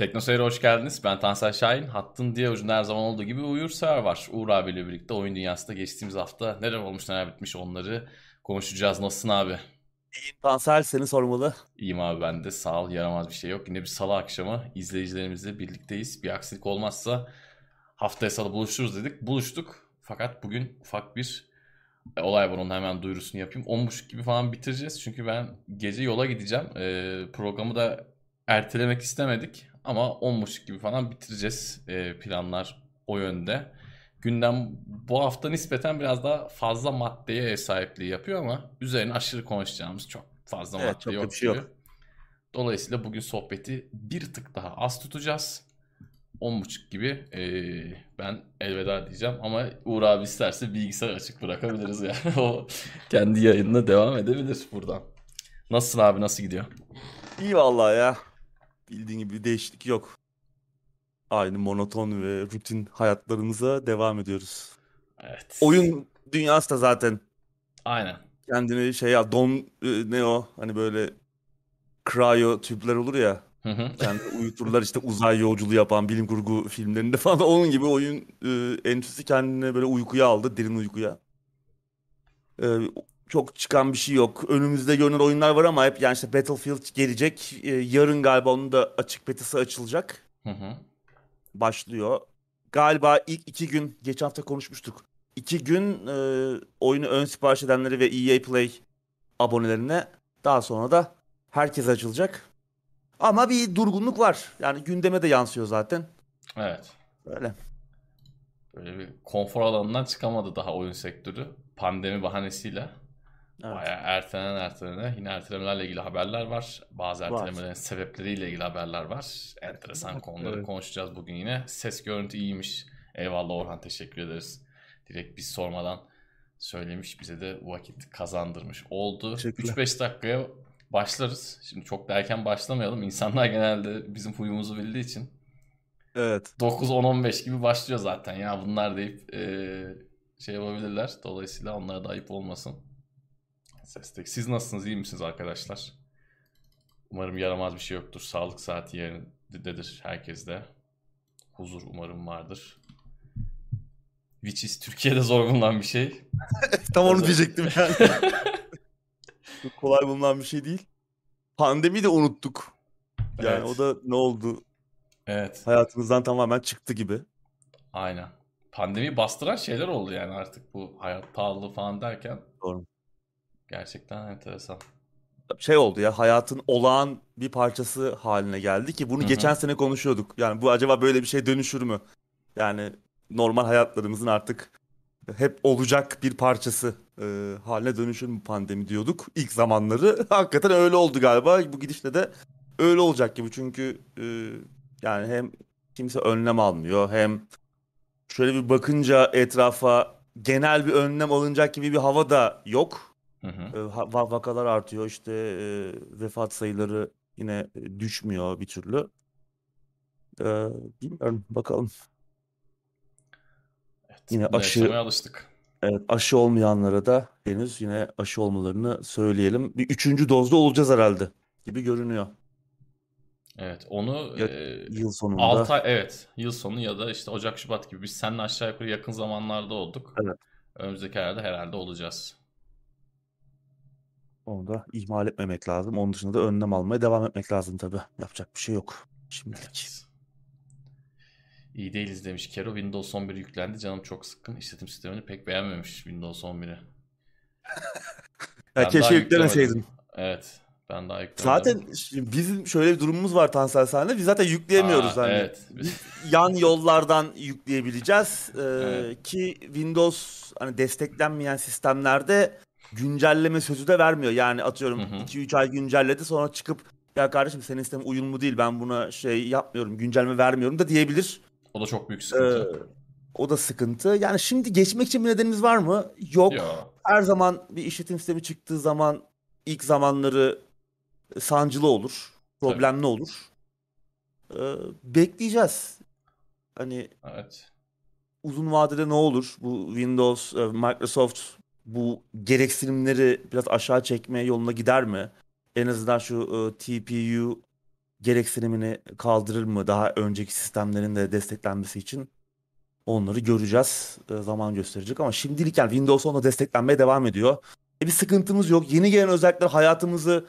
Teknoseyir'e hoş geldiniz. Ben Tansel Şahin. Hattın diğer ucunda her zaman olduğu gibi Uğur Sever var. Uğur abiyle birlikte oyun dünyasında geçtiğimiz hafta neler olmuş neler bitmiş onları konuşacağız. Nasılsın abi? İyiyim Tansel seni sormalı. İyiyim abi ben de sağ ol yaramaz bir şey yok. Yine bir salı akşamı izleyicilerimizle birlikteyiz. Bir aksilik olmazsa haftaya salı buluşuruz dedik. Buluştuk fakat bugün ufak bir e, olay var onun hemen duyurusunu yapayım. 10.30 gibi falan bitireceğiz. Çünkü ben gece yola gideceğim. E, programı da ertelemek istemedik. Ama 10.30 gibi falan bitireceğiz. E, planlar o yönde. Gündem bu hafta nispeten biraz daha fazla maddeye ev sahipliği yapıyor ama üzerine aşırı konuşacağımız çok fazla Evet, madde çok yok şey yok. Dolayısıyla bugün sohbeti bir tık daha az tutacağız. 10.30 gibi eee, ben elveda diyeceğim ama Uğur abi isterse bilgisayar açık bırakabiliriz yani. o kendi yayınına devam edebilir buradan. Nasılsın abi nasıl gidiyor? İyi vallahi ya. Bildiğin gibi bir değişiklik yok. Aynı monoton ve rutin hayatlarımıza devam ediyoruz. Evet. Oyun dünyası da zaten Aynen. kendini şey ya don e, ne o hani böyle cryo tüpler olur ya Hı hı. kendini uyuturlar işte uzay yolculuğu yapan bilim kurgu filmlerinde falan onun gibi oyun e, endüstrisi kendini böyle uykuya aldı derin uykuya. E, çok çıkan bir şey yok. Önümüzde görünen oyunlar var ama hep yani işte Battlefield gelecek. E, yarın galiba onun da açık betası açılacak. Hı hı. Başlıyor. Galiba ilk iki gün geçen hafta konuşmuştuk. İki gün e, oyunu ön sipariş edenleri ve EA Play abonelerine daha sonra da herkese açılacak. Ama bir durgunluk var. Yani gündeme de yansıyor zaten. Evet. Böyle. Böyle bir konfor alanından çıkamadı daha oyun sektörü. Pandemi bahanesiyle. Evet. Bayağı ertelenen ertelenen. Yine ertelemelerle ilgili haberler var. Bazı Var. ertelemelerin sebepleriyle ilgili haberler var. Enteresan konuları Evet. konuşacağız bugün yine. Ses görüntü iyiymiş. Eyvallah Orhan teşekkür ederiz. Direkt biz sormadan söylemiş bize de vakit kazandırmış oldu. Teşekkürler. 3-5 dakikaya başlarız. Şimdi çok da erken başlamayalım. İnsanlar genelde bizim huyumuzu bildiği için Evet. 9-10-15 gibi başlıyor zaten ya bunlar deyip eee, şey yapabilirler. Dolayısıyla onlara da ayıp olmasın. Sestek. Siz nasılsınız? iyi misiniz arkadaşlar? Umarım yaramaz bir şey yoktur. Sağlık saati yerindedir herkeste. Huzur umarım vardır. Which is Türkiye'de zor bulunan bir şey. Tam onu diyecektim yani. Kolay bulunan bir şey değil. Pandemi de unuttuk. Yani Evet. o da ne oldu? Evet. Hayatımızdan tamamen çıktı gibi. Aynen. Pandemi bastıran şeyler oldu yani artık bu hayat pahalılığı falan derken. Doğru. Gerçekten enteresan. şey oldu ya hayatın olağan bir parçası haline geldi ki bunu Hı hı. geçen sene konuşuyorduk. Yani bu acaba böyle bir şey dönüşür mü? Yani normal hayatlarımızın artık hep olacak bir parçası e, haline dönüşür mü pandemi diyorduk ilk zamanları. Hakikaten öyle oldu galiba. Bu gidişle de öyle olacak gibi çünkü e, yani hem kimse önlem almıyor hem şöyle bir bakınca etrafa genel bir önlem alınacak gibi bir hava da yok. Hı hı. E, va- vakalar artıyor işte e, vefat sayıları yine düşmüyor bir türlü. E, bilmiyorum bakalım. Evet. Yine aşı- alıştık. Evet aşı olmayanlara da henüz yine aşı olmalarını söyleyelim. Bir üçüncü dozda olacağız herhalde gibi görünüyor. Evet onu Ya- e, Yıl sonunda. 6 ay evet yıl sonu ya da işte Ocak Şubat gibi biz seninle aşağı yukarı yakın zamanlarda olduk. Evet. Önümüzdeki aylarda herhalde olacağız. Onu da ihmal etmemek lazım. Onun dışında da önlem almaya devam etmek lazım tabii. Yapacak bir şey yok şimdilik. Evet. İyi değiliz demiş Kero. Windows 11 yüklendi. Canım çok sıkkın. İşletim sistemini pek beğenmemiş Windows 11'i. Ya keşke yüklemeseydin. Evet. Ben daha yüklemedim. Zaten bizim şöyle bir durumumuz var Tansel sahne. Biz zaten yükleyemiyoruz Aa, hani. Evet. yan yollardan yükleyebileceğiz. Ee, Evet. Ki Windows hani desteklenmeyen sistemlerde güncelleme sözü de vermiyor. Yani atıyorum Hı hı. 2-3 ay güncelledi sonra çıkıp ya kardeşim senin sistemin uyumlu değil ben buna şey yapmıyorum güncelleme vermiyorum da diyebilir. O da çok büyük Ee, sıkıntı. o da sıkıntı. Yani şimdi geçmek için bir nedenimiz var mı? Yok. Yo. Her zaman bir işletim sistemi çıktığı zaman ilk zamanları sancılı olur. Problemli olur. Ee, bekleyeceğiz. Hani Evet. uzun vadede ne olur? Bu Windows, e, Microsoft bu gereksinimleri biraz aşağı çekme yoluna gider mi? En azından şu e, TPU gereksinimini kaldırır mı daha önceki sistemlerin de desteklenmesi için onları göreceğiz. E, zaman gösterecek ama şimdilik yani Windows 10'da desteklenmeye devam ediyor. E, bir sıkıntımız yok. Yeni gelen özellikler hayatımızı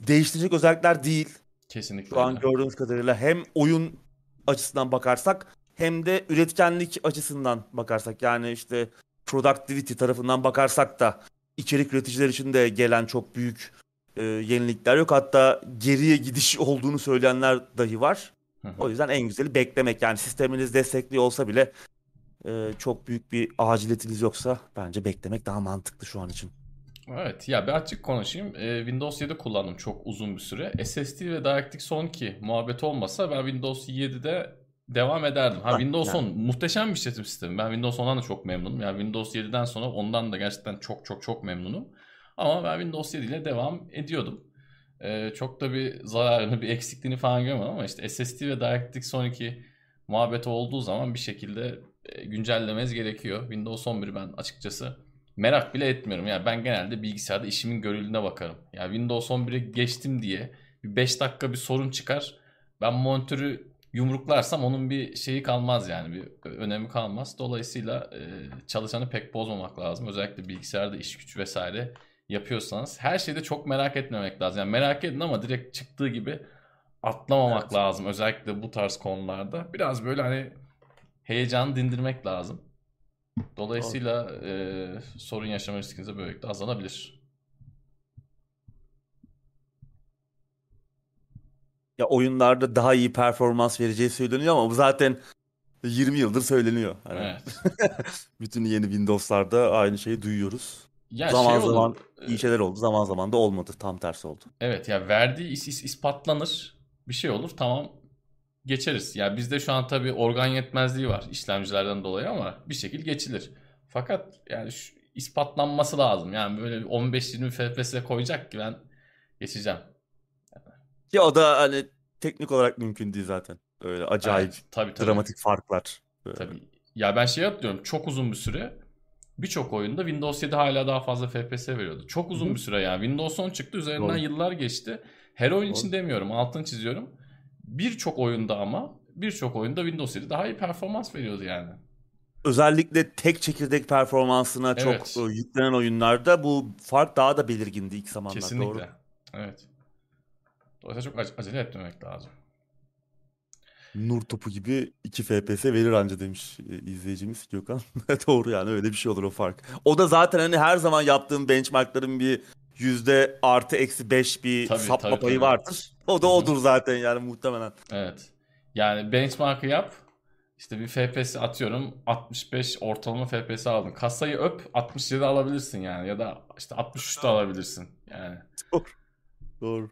değiştirecek özellikler değil. Kesinlikle. Şu an öyle. gördüğümüz kadarıyla hem oyun açısından bakarsak hem de üretkenlik açısından bakarsak yani işte productivity tarafından bakarsak da içerik üreticiler için de gelen çok büyük e, yenilikler yok. Hatta geriye gidiş olduğunu söyleyenler dahi var. O yüzden en güzeli beklemek. Yani sisteminiz destekli olsa bile e, çok büyük bir aciliyetiniz yoksa bence beklemek daha mantıklı şu an için. Evet ya bir açık konuşayım. Ee, Windows 7 kullandım çok uzun bir süre. SSD ve DirectX 12 muhabbet olmasa ben Windows 7'de devam ederdim. Ha Windows yani. 10 muhteşem bir işletim sistemi. Ben Windows 10'dan da çok memnunum. Yani Windows 7'den sonra ondan da gerçekten çok çok çok memnunum. Ama ben Windows 7 ile devam ediyordum. Ee, çok da bir zararını, bir eksikliğini falan görmedim ama işte SSD ve DirectX 12 muhabbeti olduğu zaman bir şekilde e, güncellemeniz gerekiyor. Windows 11'i ben açıkçası merak bile etmiyorum. Yani ben genelde bilgisayarda işimin görüldüğüne bakarım. Yani Windows 11'e geçtim diye bir 5 dakika bir sorun çıkar. Ben monitörü yumruklarsam onun bir şeyi kalmaz yani bir önemi kalmaz. Dolayısıyla e, çalışanı pek bozmamak lazım. Özellikle bilgisayarda iş güç vesaire yapıyorsanız her şeyde çok merak etmemek lazım. Yani merak edin ama direkt çıktığı gibi atlamamak Evet. lazım. Özellikle bu tarz konularda. Biraz böyle hani heyecanı dindirmek lazım. Dolayısıyla e, sorun yaşama riskiniz de böylelikle azalabilir. Ya oyunlarda daha iyi performans vereceği söyleniyor ama bu zaten 20 yıldır söyleniyor. Hani Evet. bütün yeni Windows'larda aynı şeyi duyuyoruz. Ya zaman şey olur, zaman e, iyi şeyler oldu, zaman zaman da olmadı. Tam tersi oldu. Evet ya verdiği is, is- ispatlanır. Bir şey olur tamam geçeriz. Ya bizde şu an tabii organ yetmezliği var işlemcilerden dolayı ama bir şekil geçilir. Fakat yani şu ispatlanması lazım. Yani böyle 15-20 FPS koyacak ki ben geçeceğim. Ya o da hani teknik olarak mümkün değil zaten. Öyle acayip Evet, tabii tabii. dramatik farklar. Böyle. Tabii. Ya ben şey hatırlıyorum çok uzun bir süre birçok oyunda Windows 7 hala daha fazla FPS veriyordu. Çok uzun Hı bir süre yani. Windows 10 çıktı üzerinden Doğru. yıllar geçti. Her oyun Doğru. için demiyorum altını çiziyorum. Birçok oyunda ama birçok oyunda Windows 7 daha iyi performans veriyordu yani. Özellikle tek çekirdek performansına Evet. çok yüklenen oyunlarda bu fark daha da belirgindi ilk zamanlar. Kesinlikle. Doğru. Evet. Dolayısıyla çok ace- acele etmemek lazım. Nur topu gibi 2 FPS verir anca demiş e, izleyicimiz Gökhan. Doğru yani öyle bir şey olur o fark. O da zaten hani her zaman yaptığım benchmarkların bir yüzde artı eksi 5 bir Tabii, sapma tabii, payı tabii. vardır. O da odur zaten yani muhtemelen. Evet. Yani benchmark'ı yap. İşte bir FPS atıyorum 65 ortalama FPS aldın. Kasayı öp 67 alabilirsin yani ya da işte 63 de alabilirsin yani. Doğru.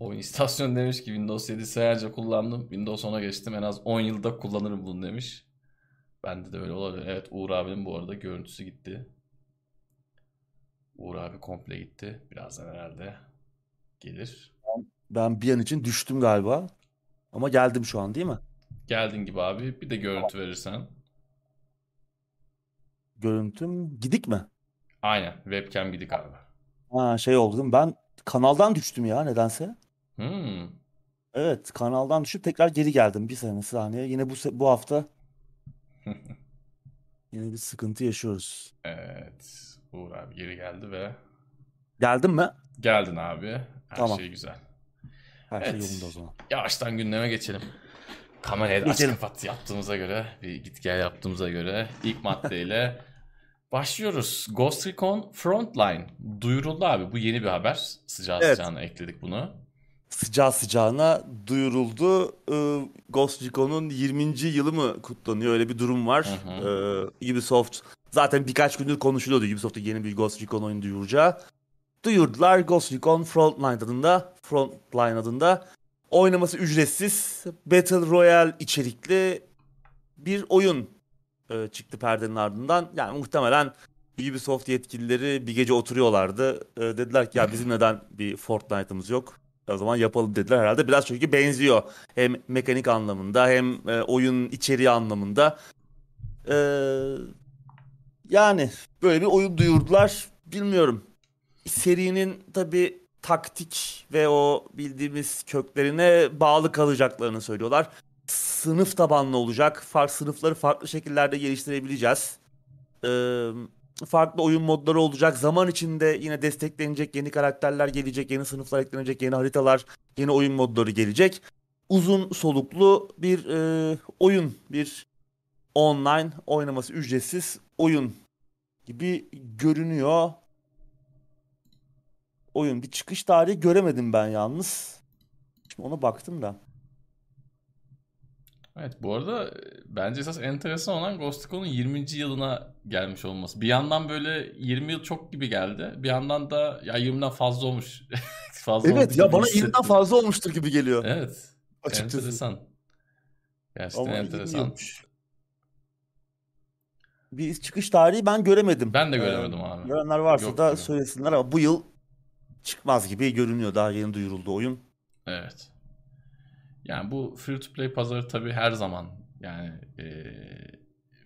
Oyun istasyonu demiş ki Windows 7 senelerce kullandım. Windows 10'a geçtim en az 10 yılda kullanırım bunu demiş. Bende de öyle olabilir. Evet Uğur abinin bu arada görüntüsü gitti. Uğur abi komple gitti. Birazdan herhalde gelir. Ben bir an için düştüm galiba. Ama geldim şu an değil mi? Geldin gibi abi. Bir de görüntü verirsen. Görüntüm gidik mi? Aynen. Webcam gidik abi. Ha şey oldu değil mi? Ben kanaldan düştüm ya nedense. Hmm. Evet kanaldan düşüp tekrar geri geldim bir sene saniye. Yine bu se- bu hafta yine bir sıkıntı yaşıyoruz. Evet. Uğur abi geri geldi ve Geldin mi? geldin abi. Her Tamam. şey güzel. Her şey Evet. yolunda o zaman. Yavaştan gündeme geçelim. Kamerayı da aç Geçelim. kapat yaptığımıza göre, bir git gel yaptığımıza göre ilk maddeyle başlıyoruz. Ghost Recon Frontline duyuruldu abi. Bu yeni bir haber. Sıcağı Evet. sıcağına ekledik bunu. Sıcağı sıcağına duyuruldu. Ee, Ghost Recon'un 20. yılı mı kutlanıyor? Öyle bir durum var. Hı Ee, Ubisoft zaten birkaç gündür konuşuluyordu Ubisoft'un yeni bir Ghost Recon oyunu duyuracağı. Duyurdular Ghost Recon Frontline adında. Frontline adında. Oynaması ücretsiz. Battle Royale içerikli bir oyun e, çıktı perdenin ardından. Yani muhtemelen Ubisoft yetkilileri bir gece oturuyorlardı. E, dediler ki ya bizim neden bir Fortnite'ımız yok? O zaman yapalım dediler herhalde. Biraz çünkü benziyor. Hem mekanik anlamında hem e, oyun içeriği anlamında. E, yani böyle bir oyun duyurdular. Bilmiyorum. serinin tabii taktik ve o bildiğimiz köklerine bağlı kalacaklarını söylüyorlar. Sınıf tabanlı olacak. Farklı sınıfları farklı şekillerde geliştirebileceğiz. Ee, farklı oyun modları olacak. Zaman içinde yine desteklenecek yeni karakterler gelecek, yeni sınıflar eklenecek, yeni haritalar, yeni oyun modları gelecek. Uzun soluklu bir e, oyun, bir online oynaması ücretsiz oyun gibi görünüyor. Oyun bir çıkış tarihi göremedim ben yalnız. Şimdi ona baktım da. Evet bu arada e, bence esas enteresan olan Ghost Recon'un 20. yılına gelmiş olması. Bir yandan böyle 20 yıl çok gibi geldi. Bir yandan da ya 20'den fazla olmuş. fazla Evet ya bana hissettim. 20'den fazla olmuştur gibi geliyor. Evet. açıkçası. Enteresan. Gerçekten Ama enteresan. Bir çıkış tarihi ben göremedim. Ben de Ee, göremedim abi. Görenler varsa Yok da gibi. söylesinler ama bu yıl çıkmaz gibi görünüyor. Daha yeni duyuruldu oyun. Evet. Yani bu free to play pazarı tabii her zaman yani eee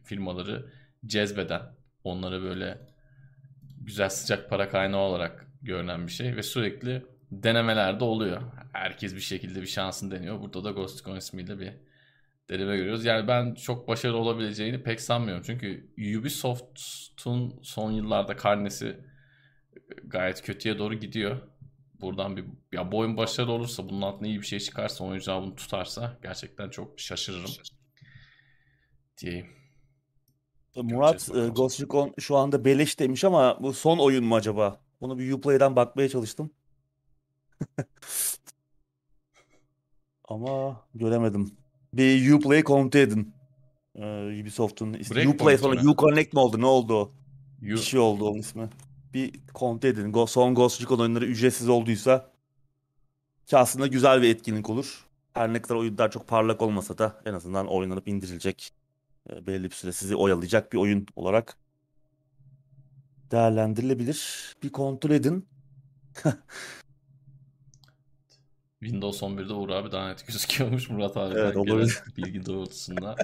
firmaları cezbeden, onları böyle güzel sıcak para kaynağı olarak görünen bir şey ve sürekli denemeler de oluyor. Herkes bir şekilde bir şansını deniyor. Burada da Ghost Recon ismiyle bir deneme görüyoruz. Yani ben çok başarılı olabileceğini pek sanmıyorum. Çünkü Ubisoft'un son yıllarda karnesi gayet kötüye doğru gidiyor. Buradan bir ya bu oyun başarılı olursa bunun altında iyi bir şey çıkarsa oyuncular bunu tutarsa gerçekten çok şaşırırım diyeyim. Murat e. Ghost Recon şu anda beleş demiş ama bu son oyun mu acaba? Bunu bir Uplay'den bakmaya çalıştım. Ama göremedim. Bir Uplay kontrol edin. Ee, Ubisoft'un ismi. Uplay sonra? Uconnect mi oldu? Ne oldu o? Bir You, şey oldu onun ismi. Bir kontrol edin. Go- Son Ghost Recon oyunları ücretsiz olduysa ki aslında güzel bir etkinlik olur. Her ne kadar oyunlar çok parlak olmasa da en azından oynanıp indirilecek e, belli bir süre sizi oyalayacak bir oyun olarak değerlendirilebilir. Bir kontrol edin. Windows 11'de Uğur abi daha net gözüküyormuş Murat abiden Evet, olabilir. bilgi doğrultusunda.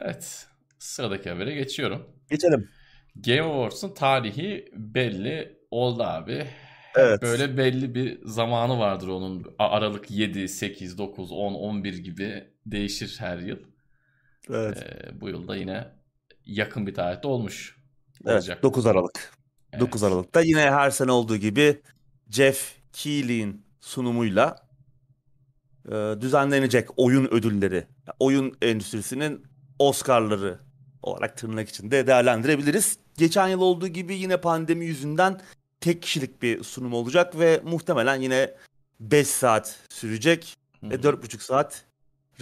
Evet. Sıradaki habere geçiyorum. Geçelim. Game Awards'un tarihi belli oldu abi. Evet. Böyle belli bir zamanı vardır onun. Aralık 7, 8, 9, 10, 11 gibi değişir her yıl. Evet. Ee, bu yılda yine yakın bir tarihte olmuş. Evet. Olacak. 9 Aralık. Evet. 9 Aralık'ta yine her sene olduğu gibi Jeff Keighley'in sunumuyla e, düzenlenecek oyun ödülleri. Oyun endüstrisinin Oscar'ları olarak tırnak içinde değerlendirebiliriz. Geçen yıl olduğu gibi yine pandemi yüzünden tek kişilik bir sunum olacak ve muhtemelen yine 5 saat sürecek ve hı. 4,5 saat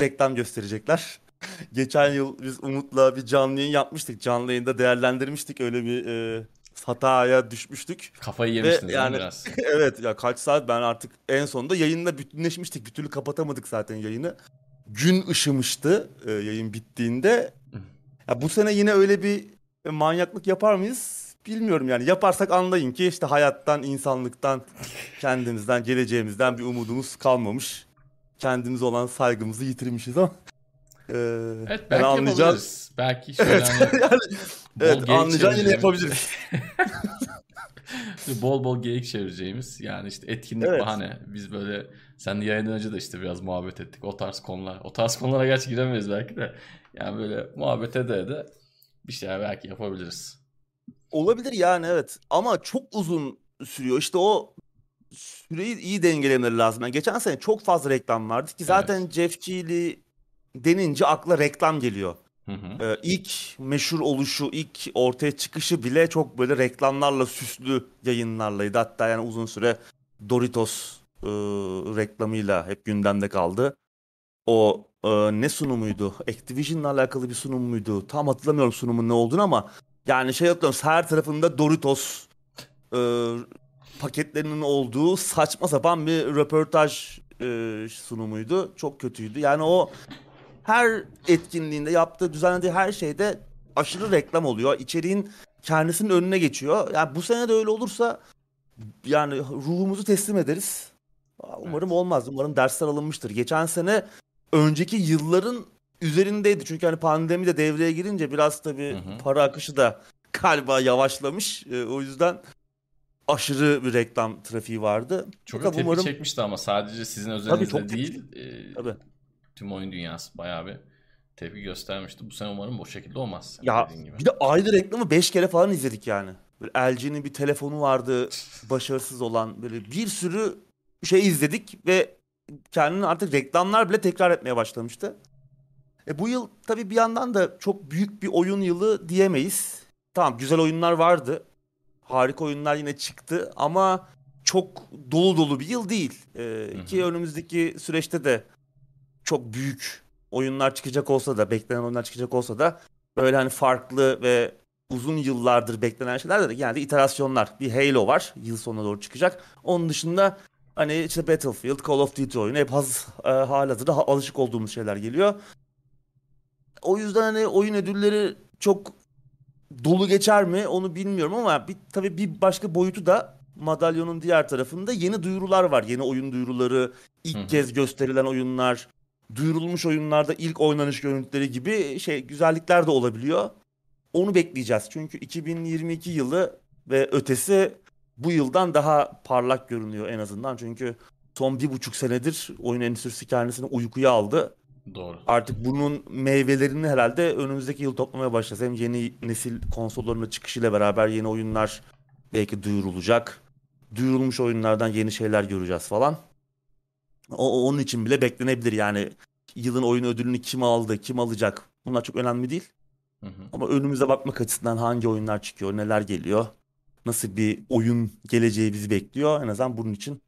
reklam gösterecekler. Geçen yıl biz Umut'la bir canlı yayın yapmıştık. Canlı yayında değerlendirmiştik. Öyle bir e, hataya düşmüştük. Kafayı yemiştiniz yani- biraz? evet ya kaç saat ben artık en sonunda yayınla bütünleşmiştik. Bir türlü kapatamadık zaten yayını. Gün ışımıştı e, yayın bittiğinde. Ya bu sene yine öyle bir e, manyaklık yapar mıyız? Bilmiyorum yani. Yaparsak anlayın ki işte hayattan, insanlıktan, kendimizden, geleceğimizden bir umudumuz kalmamış. Kendimize olan saygımızı yitirmişiz ama. e, Evet yani belki anlayacağız. yapabiliriz. Belki şöyle Evet, hani yani, evet geyik anlayacağın yine yapabiliriz. bol bol geyik çevireceğimiz yani işte etkinlik Evet. bahane. Biz böyle sen yayından önce de işte biraz muhabbet ettik. O tarz konular. O tarz konulara gerçi giremeyiz belki de. Yani böyle muhabbet ede de bir şeyler belki yapabiliriz. Olabilir yani evet ama çok uzun sürüyor. İşte o süreyi iyi dengelemeleri lazım. Yani geçen sene çok fazla reklam vardı ki zaten Jeff Keighley denince akla reklam geliyor. Hı hı. Ee, ilk meşhur oluşu, ilk ortaya çıkışı bile çok böyle reklamlarla süslü yayınlarlaydı. Hatta yani uzun süre Doritos e, reklamıyla hep gündemde kaldı. O e, ne sunumuydu? Activision'la alakalı bir sunum muydu? Tam hatırlamıyorum sunumun ne olduğunu ama yani şey hatırlıyorum her tarafında Doritos e, paketlerinin olduğu saçma sapan bir röportaj e, sunumuydu. Çok kötüydü. Yani o her etkinliğinde yaptığı, düzenlediği her şeyde aşırı reklam oluyor. İçeriğin kendisinin önüne geçiyor. Yani bu sene de öyle olursa yani ruhumuzu teslim ederiz. Umarım olmaz. Umarım dersler alınmıştır. Geçen sene önceki yılların üzerindeydi. Çünkü hani pandemi de devreye girince biraz tabii Hı hı. para akışı da galiba yavaşlamış. E, o yüzden aşırı bir reklam trafiği vardı. Çok Bakalım tepki umarım- çekmişti ama sadece sizin özelinizde tepki- değil. e, Tabii. tüm oyun dünyası bayağı bir tepki göstermişti. Bu sene umarım bu şekilde olmaz. Ya gibi. bir de aynı reklamı 5 kere falan izledik yani. Böyle LG'nin bir telefonu vardı başarısız olan böyle bir sürü şey izledik ve kendini artık reklamlar bile tekrar etmeye başlamıştı. E bu yıl tabii bir yandan da çok büyük bir oyun yılı diyemeyiz. Tamam güzel oyunlar vardı. Harika oyunlar yine çıktı ama çok dolu dolu bir yıl değil. E, hı. ki önümüzdeki süreçte de çok büyük oyunlar çıkacak olsa da beklenen oyunlar çıkacak olsa da böyle hani farklı ve uzun yıllardır beklenen şeyler de genelde iterasyonlar. Bir Halo var yıl sonuna doğru çıkacak. Onun dışında hani işte Battlefield, Call of Duty oyunu hep haz, e, halihazırda ha- alışık olduğumuz şeyler geliyor. O yüzden hani oyun ödülleri çok dolu geçer mi onu bilmiyorum ama bir, tabii bir başka boyutu da madalyonun diğer tarafında yeni duyurular var. Yeni oyun duyuruları, ilk Hı hı. kez gösterilen oyunlar, duyurulmuş oyunlarda ilk oynanış görüntüleri gibi şey güzellikler de olabiliyor. Onu bekleyeceğiz. Çünkü 2022 yılı ve ötesi bu yıldan daha parlak görünüyor en azından. Çünkü son bir buçuk senedir oyun endüstrisi kendisini uykuya aldı. Doğru. Artık bunun meyvelerini herhalde önümüzdeki yıl toplamaya başlayacağız. Hem yeni nesil konsollarının çıkışıyla beraber yeni oyunlar belki duyurulacak. Duyurulmuş oyunlardan yeni şeyler göreceğiz falan. O- onun için bile beklenebilir yani. Yılın oyun ödülünü kim aldı, kim alacak? Bunlar çok önemli değil. Hı hı. Ama önümüze bakmak açısından hangi oyunlar çıkıyor, neler geliyor, nasıl bir oyun geleceği bizi bekliyor. En azından bunun için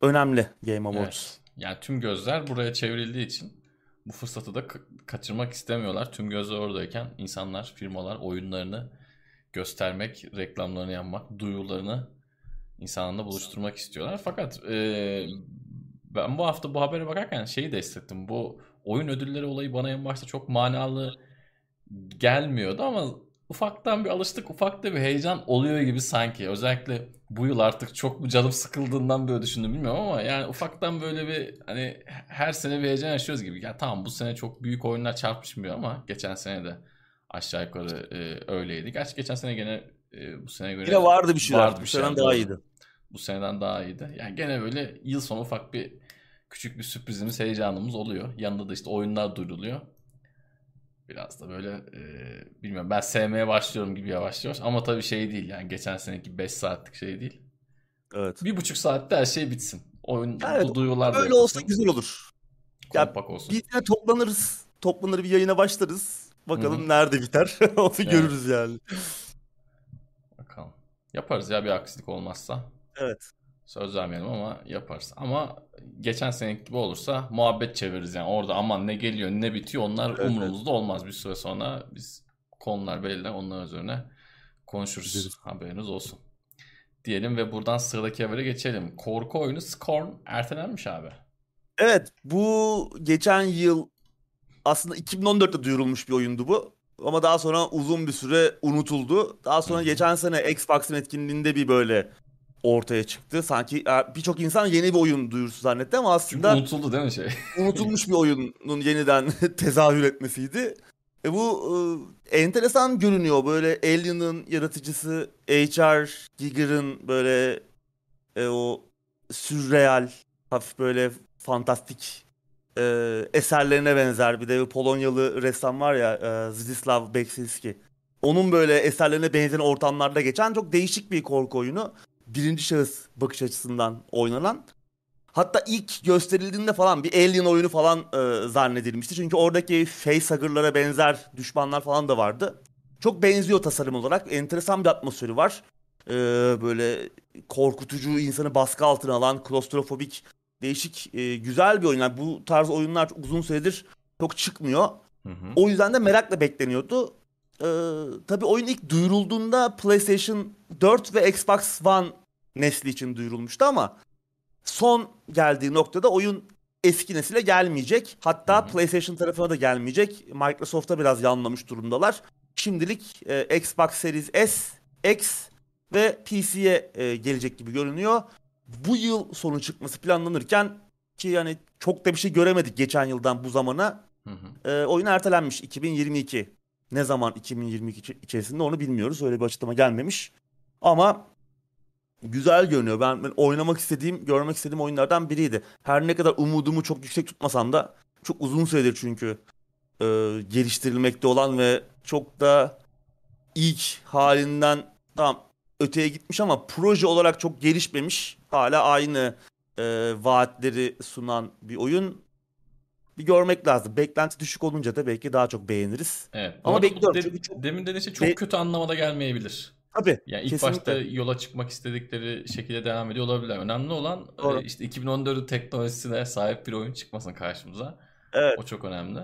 önemli Game Awards. Evet. Yani tüm gözler buraya çevrildiği için bu fırsatı da ka- kaçırmak istemiyorlar. Tüm gözler oradayken insanlar, firmalar oyunlarını göstermek, reklamlarını yapmak, duyurularını insanlarla buluşturmak istiyorlar. Fakat e, ben bu hafta bu habere bakarken şeyi de hissettim. Bu oyun ödülleri olayı bana en başta çok manalı gelmiyordu ama ufaktan bir alıştık, ufak da bir heyecan oluyor gibi sanki. Özellikle bu yıl artık çok mu canım sıkıldığından böyle düşündüm bilmiyorum ama yani ufaktan böyle bir hani her sene bir heyecan yaşıyoruz gibi. Ya tamam bu sene çok büyük oyunlar çarpışmıyor ama geçen sene de aşağı yukarı e, öyleydi. Gerçi geçen sene gene e, bu sene göre Yine vardı bir şeyler. vardı Bu bir seneden şeyler, daha iyiydi. Bu seneden daha iyiydi. Yani gene böyle yıl sonu ufak bir küçük bir sürprizimiz, heyecanımız oluyor. Yanında da işte oyunlar duyuruluyor. Biraz da böyle e, bilmiyorum ben sevmeye başlıyorum gibi yavaş yavaş ama tabii şey değil yani geçen seneki 5 saatlik şey değil. Evet. Bir buçuk saatte her şey bitsin. Oyun Evet, bu duyurular da Öyle olsa güzel olur. ya kompak olsun. Biz yine toplanırız. Toplanır bir yayına başlarız. Bakalım Hı hı. nerede biter. Onu görürüz yani. Bakalım. Yaparız ya bir aksilik olmazsa. Evet. Söz vermeyelim ama yaparız. Ama geçen seneki gibi olursa muhabbet çeviririz yani. Orada aman ne geliyor ne bitiyor onlar Evet, umurumuzda olmaz. Bir süre sonra biz konular belli onlar üzerine konuşuruz. Gideriz. Haberiniz olsun. Diyelim ve buradan sıradaki habere geçelim. Korku oyunu Scorn ertelenmiş abi. Evet bu geçen yıl aslında 2014'te duyurulmuş bir oyundu bu. Ama daha sonra uzun bir süre unutuldu. Daha sonra geçen sene Xbox'ın etkinliğinde bir böyle ortaya çıktı. Sanki birçok insan yeni bir oyun duyurusu zannetti ama Çünkü aslında unutuldu değil mi şey? unutulmuş bir oyunun yeniden tezahür etmesiydi. E bu e, enteresan görünüyor. Böyle Alien'ın yaratıcısı H.R. Giger'ın böyle e, o sürreal, hafif böyle fantastik e, eserlerine benzer. Bir de bir Polonyalı ressam var ya e, Zdzislaw Beksinski. Onun böyle eserlerine benzeyen ortamlarda geçen çok değişik bir korku oyunu. Birinci şahıs bakış açısından oynanan. Hatta ilk gösterildiğinde falan bir Alien oyunu falan e, zannedilmişti. Çünkü oradaki facehugger'lara benzer düşmanlar falan da vardı. Çok benziyor tasarım olarak. Enteresan bir atmosferi var. E, böyle korkutucu, insanı baskı altına alan, klostrofobik, değişik, e, güzel bir oyun. Yani bu tarz oyunlar uzun süredir çok çıkmıyor. Hı hı. O yüzden de merakla bekleniyordu. Ee, tabii oyun ilk duyurulduğunda PlayStation 4 ve Xbox One nesli için duyurulmuştu ama son geldiği noktada oyun eski nesile gelmeyecek. Hatta Hı hı. PlayStation tarafına da gelmeyecek. Microsoft'a biraz yanlamış durumdalar. Şimdilik e, Xbox Series S, X ve PC'ye e, gelecek gibi görünüyor. Bu yıl sonu çıkması planlanırken ki yani çok da bir şey göremedik geçen yıldan bu zamana Hı hı. e, oyun ertelenmiş 2022 Ne zaman 2022 içerisinde onu bilmiyoruz. Öyle bir açıklama gelmemiş. Ama güzel görünüyor. Ben, ben oynamak istediğim, görmek istediğim oyunlardan biriydi. Her ne kadar umudumu çok yüksek tutmasam da çok uzun süredir çünkü e, geliştirilmekte olan ve çok da ilk halinden tam öteye gitmiş ama proje olarak çok gelişmemiş. Hala aynı e, vaatleri sunan bir oyun. Bir görmek lazım. Beklenti düşük olunca da belki daha çok beğeniriz. Evet. Ama bekliyorum de, çünkü çok- demin dediğin şey çok Be- kötü anlamada gelmeyebilir. Tabii. Yani ilk Kesinlikle. başta yola çıkmak istedikleri şekilde devam ediyor olabilirler. Önemli olan Doğru. e, işte 2014 teknolojisine sahip bir oyun çıkmasın karşımıza. Evet. O çok önemli.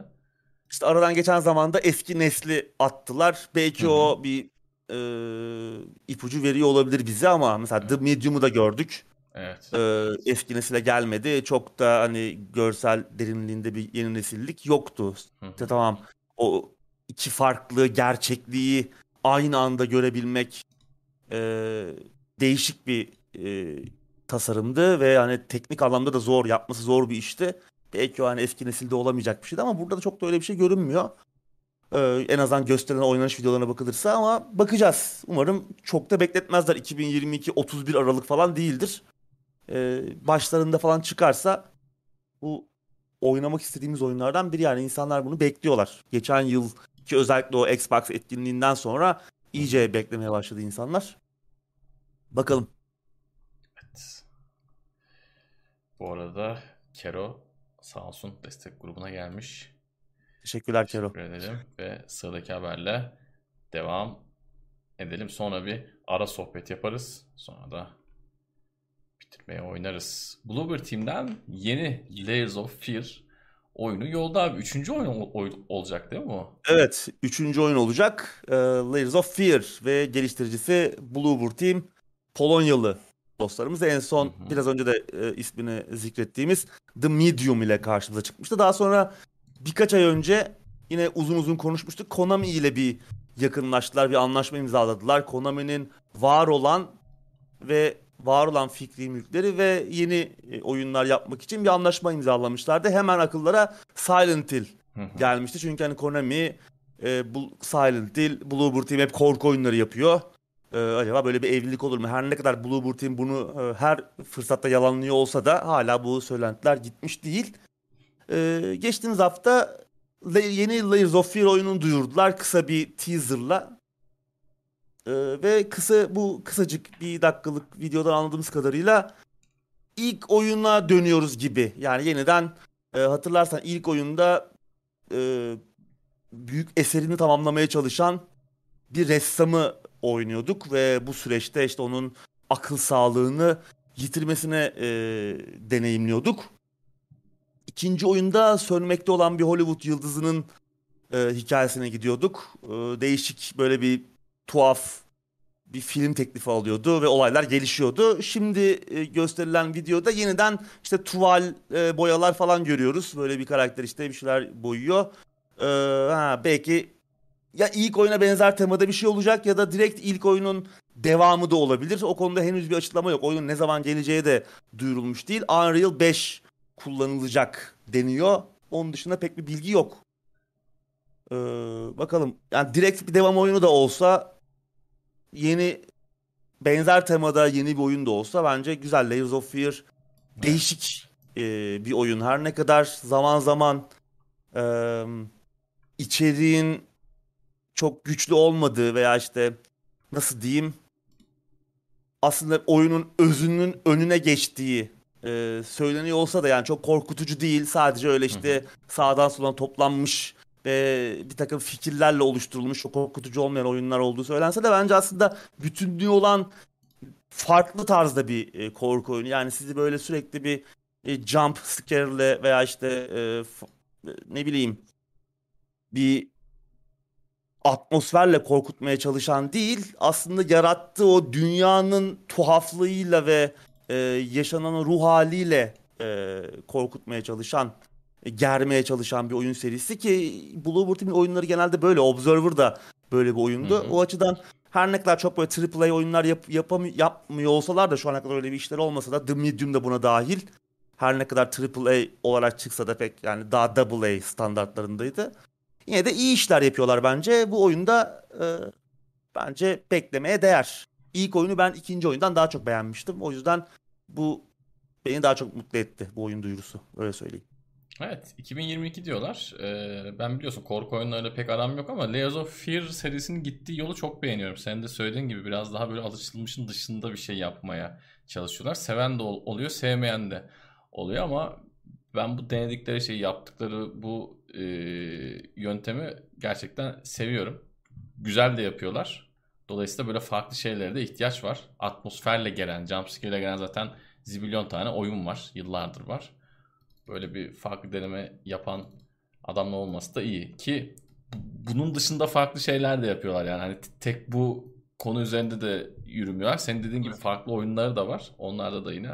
İşte aradan geçen zamanda eski nesli attılar. Belki Hı hı. o bir e, ipucu veriyor olabilir bize ama mesela The Medium'u da gördük. Evet. E, eski nesile gelmedi. Çok da hani görsel derinliğinde bir yeni nesillik yoktu. Hı hı. İşte tamam o iki farklı gerçekliği aynı anda görebilmek e, değişik bir e, tasarımdı ve hani teknik anlamda da zor yapması zor bir işti. Belki o hani eski nesilde olamayacak bir şeydi ama burada da çok da öyle bir şey görünmüyor. Ee, en azından gösterilen oynanış videolarına bakılırsa ama bakacağız. Umarım çok da bekletmezler. 2022 31 Aralık falan değildir. Ee, başlarında falan çıkarsa bu oynamak istediğimiz oyunlardan biri yani insanlar bunu bekliyorlar. Geçen yıl ki özellikle o Xbox etkinliğinden sonra iyice beklemeye başladı insanlar. Bakalım. Evet. Bu arada Kero sağ olsun destek grubuna gelmiş. Teşekkürler Kero. Teşekkür ederim. Ve sıradaki haberle devam edelim. Sonra bir ara sohbet yaparız. Sonra da bitirmeye oynarız. Bloober Team'den yeni Layers of Fear oyunu yolda abi. Üçüncü oyun ol- oy- olacak değil mi bu? Evet, üçüncü oyun olacak. Ee, Layers of Fear ve geliştiricisi Bloober Team Polonyalı dostlarımız. En son Hı hı. biraz önce de e, ismini zikrettiğimiz The Medium ile karşımıza çıkmıştı. Daha sonra birkaç ay önce yine uzun uzun konuşmuştuk. Konami ile bir yakınlaştılar, bir anlaşma imzaladılar. Konami'nin var olan ve var olan fikri mülkleri ve yeni e, oyunlar yapmak için bir anlaşma imzalamışlardı. Hemen akıllara Silent Hill gelmişti. Çünkü hani Konami, e, bu Silent Hill, Bloober Team hep korku oyunları yapıyor. E, acaba böyle bir evlilik olur mu? Her ne kadar Bloober Team bunu e, her fırsatta yalanlıyor olsa da hala bu söylentiler gitmiş değil. E, geçtiğimiz hafta yeni Layers of Fear oyununu duyurdular kısa bir teaserla. E, ve kısa bu kısacık bir dakikalık videodan anladığımız kadarıyla ilk oyuna dönüyoruz gibi. Yani yeniden e, hatırlarsan ilk oyunda e, büyük eserini tamamlamaya çalışan bir ressamı oynuyorduk ve bu süreçte işte onun akıl sağlığını yitirmesine e, deneyimliyorduk. İkinci oyunda sönmekte olan bir Hollywood yıldızının e, hikayesine gidiyorduk. E, değişik böyle bir tuhaf bir film teklifi alıyordu ve olaylar gelişiyordu. Şimdi e, gösterilen videoda yeniden işte tuval e, boyalar falan görüyoruz. Böyle bir karakter işte bir şeyler boyuyor. E, ha, belki ya ilk oyuna benzer temada bir şey olacak ya da direkt ilk oyunun devamı da olabilir. O konuda henüz bir açıklama yok. Oyunun ne zaman geleceği de duyurulmuş değil. Unreal 5 kullanılacak deniyor. Onun dışında pek bir bilgi yok. Ee, bakalım. Yani direkt bir devam oyunu da olsa yeni benzer temada yeni bir oyun da olsa bence güzel. Layers of Fear değişik e, bir oyun. Her ne kadar zaman zaman e, içeriğin çok güçlü olmadığı veya işte nasıl diyeyim aslında oyunun özünün önüne geçtiği e, söyleniyor olsa da yani çok korkutucu değil. Sadece öyle işte sağdan soldan toplanmış ve bir takım fikirlerle oluşturulmuş çok korkutucu olmayan oyunlar olduğu söylense de bence aslında bütünlüğü olan farklı tarzda bir e, korku oyunu. Yani sizi böyle sürekli bir e, jump scare'le veya işte e, e, ne bileyim bir atmosferle korkutmaya çalışan değil, aslında yarattığı o dünyanın tuhaflığıyla ve e, yaşanan o ruh haliyle e, korkutmaya çalışan, germeye çalışan bir oyun serisi ki Bloober Team'in oyunları genelde böyle. Observer da böyle bir oyundu. Hı hı. O açıdan her ne kadar çok böyle AAA oyunlar yap, yapamı- yapmıyor olsalar da şu ana kadar öyle bir işleri olmasa da The Medium da buna dahil. Her ne kadar AAA olarak çıksa da pek yani daha AA standartlarındaydı. yine de iyi işler yapıyorlar bence. Bu oyunda e, bence beklemeye değer. İlk oyunu ben ikinci oyundan daha çok beğenmiştim. O yüzden bu beni daha çok mutlu etti bu oyun duyurusu. Öyle söyleyeyim. Evet 2022 diyorlar. Ee, ben biliyorsun korku oyunlarıyla pek aram yok ama Layers of Fear serisinin gittiği yolu çok beğeniyorum. Senin de söylediğin gibi biraz daha böyle alışılmışın dışında bir şey yapmaya çalışıyorlar. Seven de ol- oluyor, sevmeyen de oluyor ama ben bu denedikleri şeyi yaptıkları bu e, yöntemi gerçekten seviyorum. Güzel de yapıyorlar. Dolayısıyla böyle farklı şeylere de ihtiyaç var. Atmosferle gelen, jumpscare'le gelen zaten zibilyon tane oyun var. Yıllardır var. Böyle bir farklı deneme yapan adamla olması da iyi. Ki bu- bunun dışında farklı şeyler de yapıyorlar yani. Hani tek bu konu üzerinde de yürümüyorlar. Senin dediğin gibi farklı oyunları da var. Onlarda da yine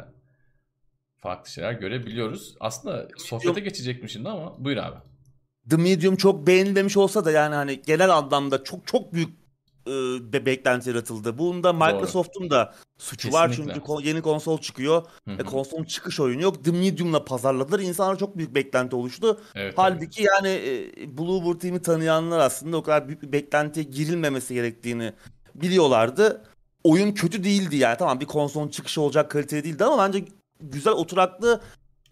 farklı şeyler görebiliyoruz. Aslında sohbete geçecektim şimdi ama buyur abi. The Medium çok beğenilmemiş olsa da yani hani genel anlamda çok çok büyük e, be- beklenti yaratıldı. Bunda Microsoft'un da suçu var Kesinlikle. çünkü ko- yeni konsol çıkıyor. Hı hı. E, konsolun çıkış oyunu yok. The Medium'la pazarladılar. İnsanlara çok büyük beklenti oluştu. Evet, Halbuki yani e, Bluebird Team'i tanıyanlar aslında o kadar büyük bir beklentiye girilmemesi gerektiğini biliyorlardı. Oyun kötü değildi yani. Tamam bir konsolun çıkışı olacak kaliteli değildi ama bence güzel oturaklı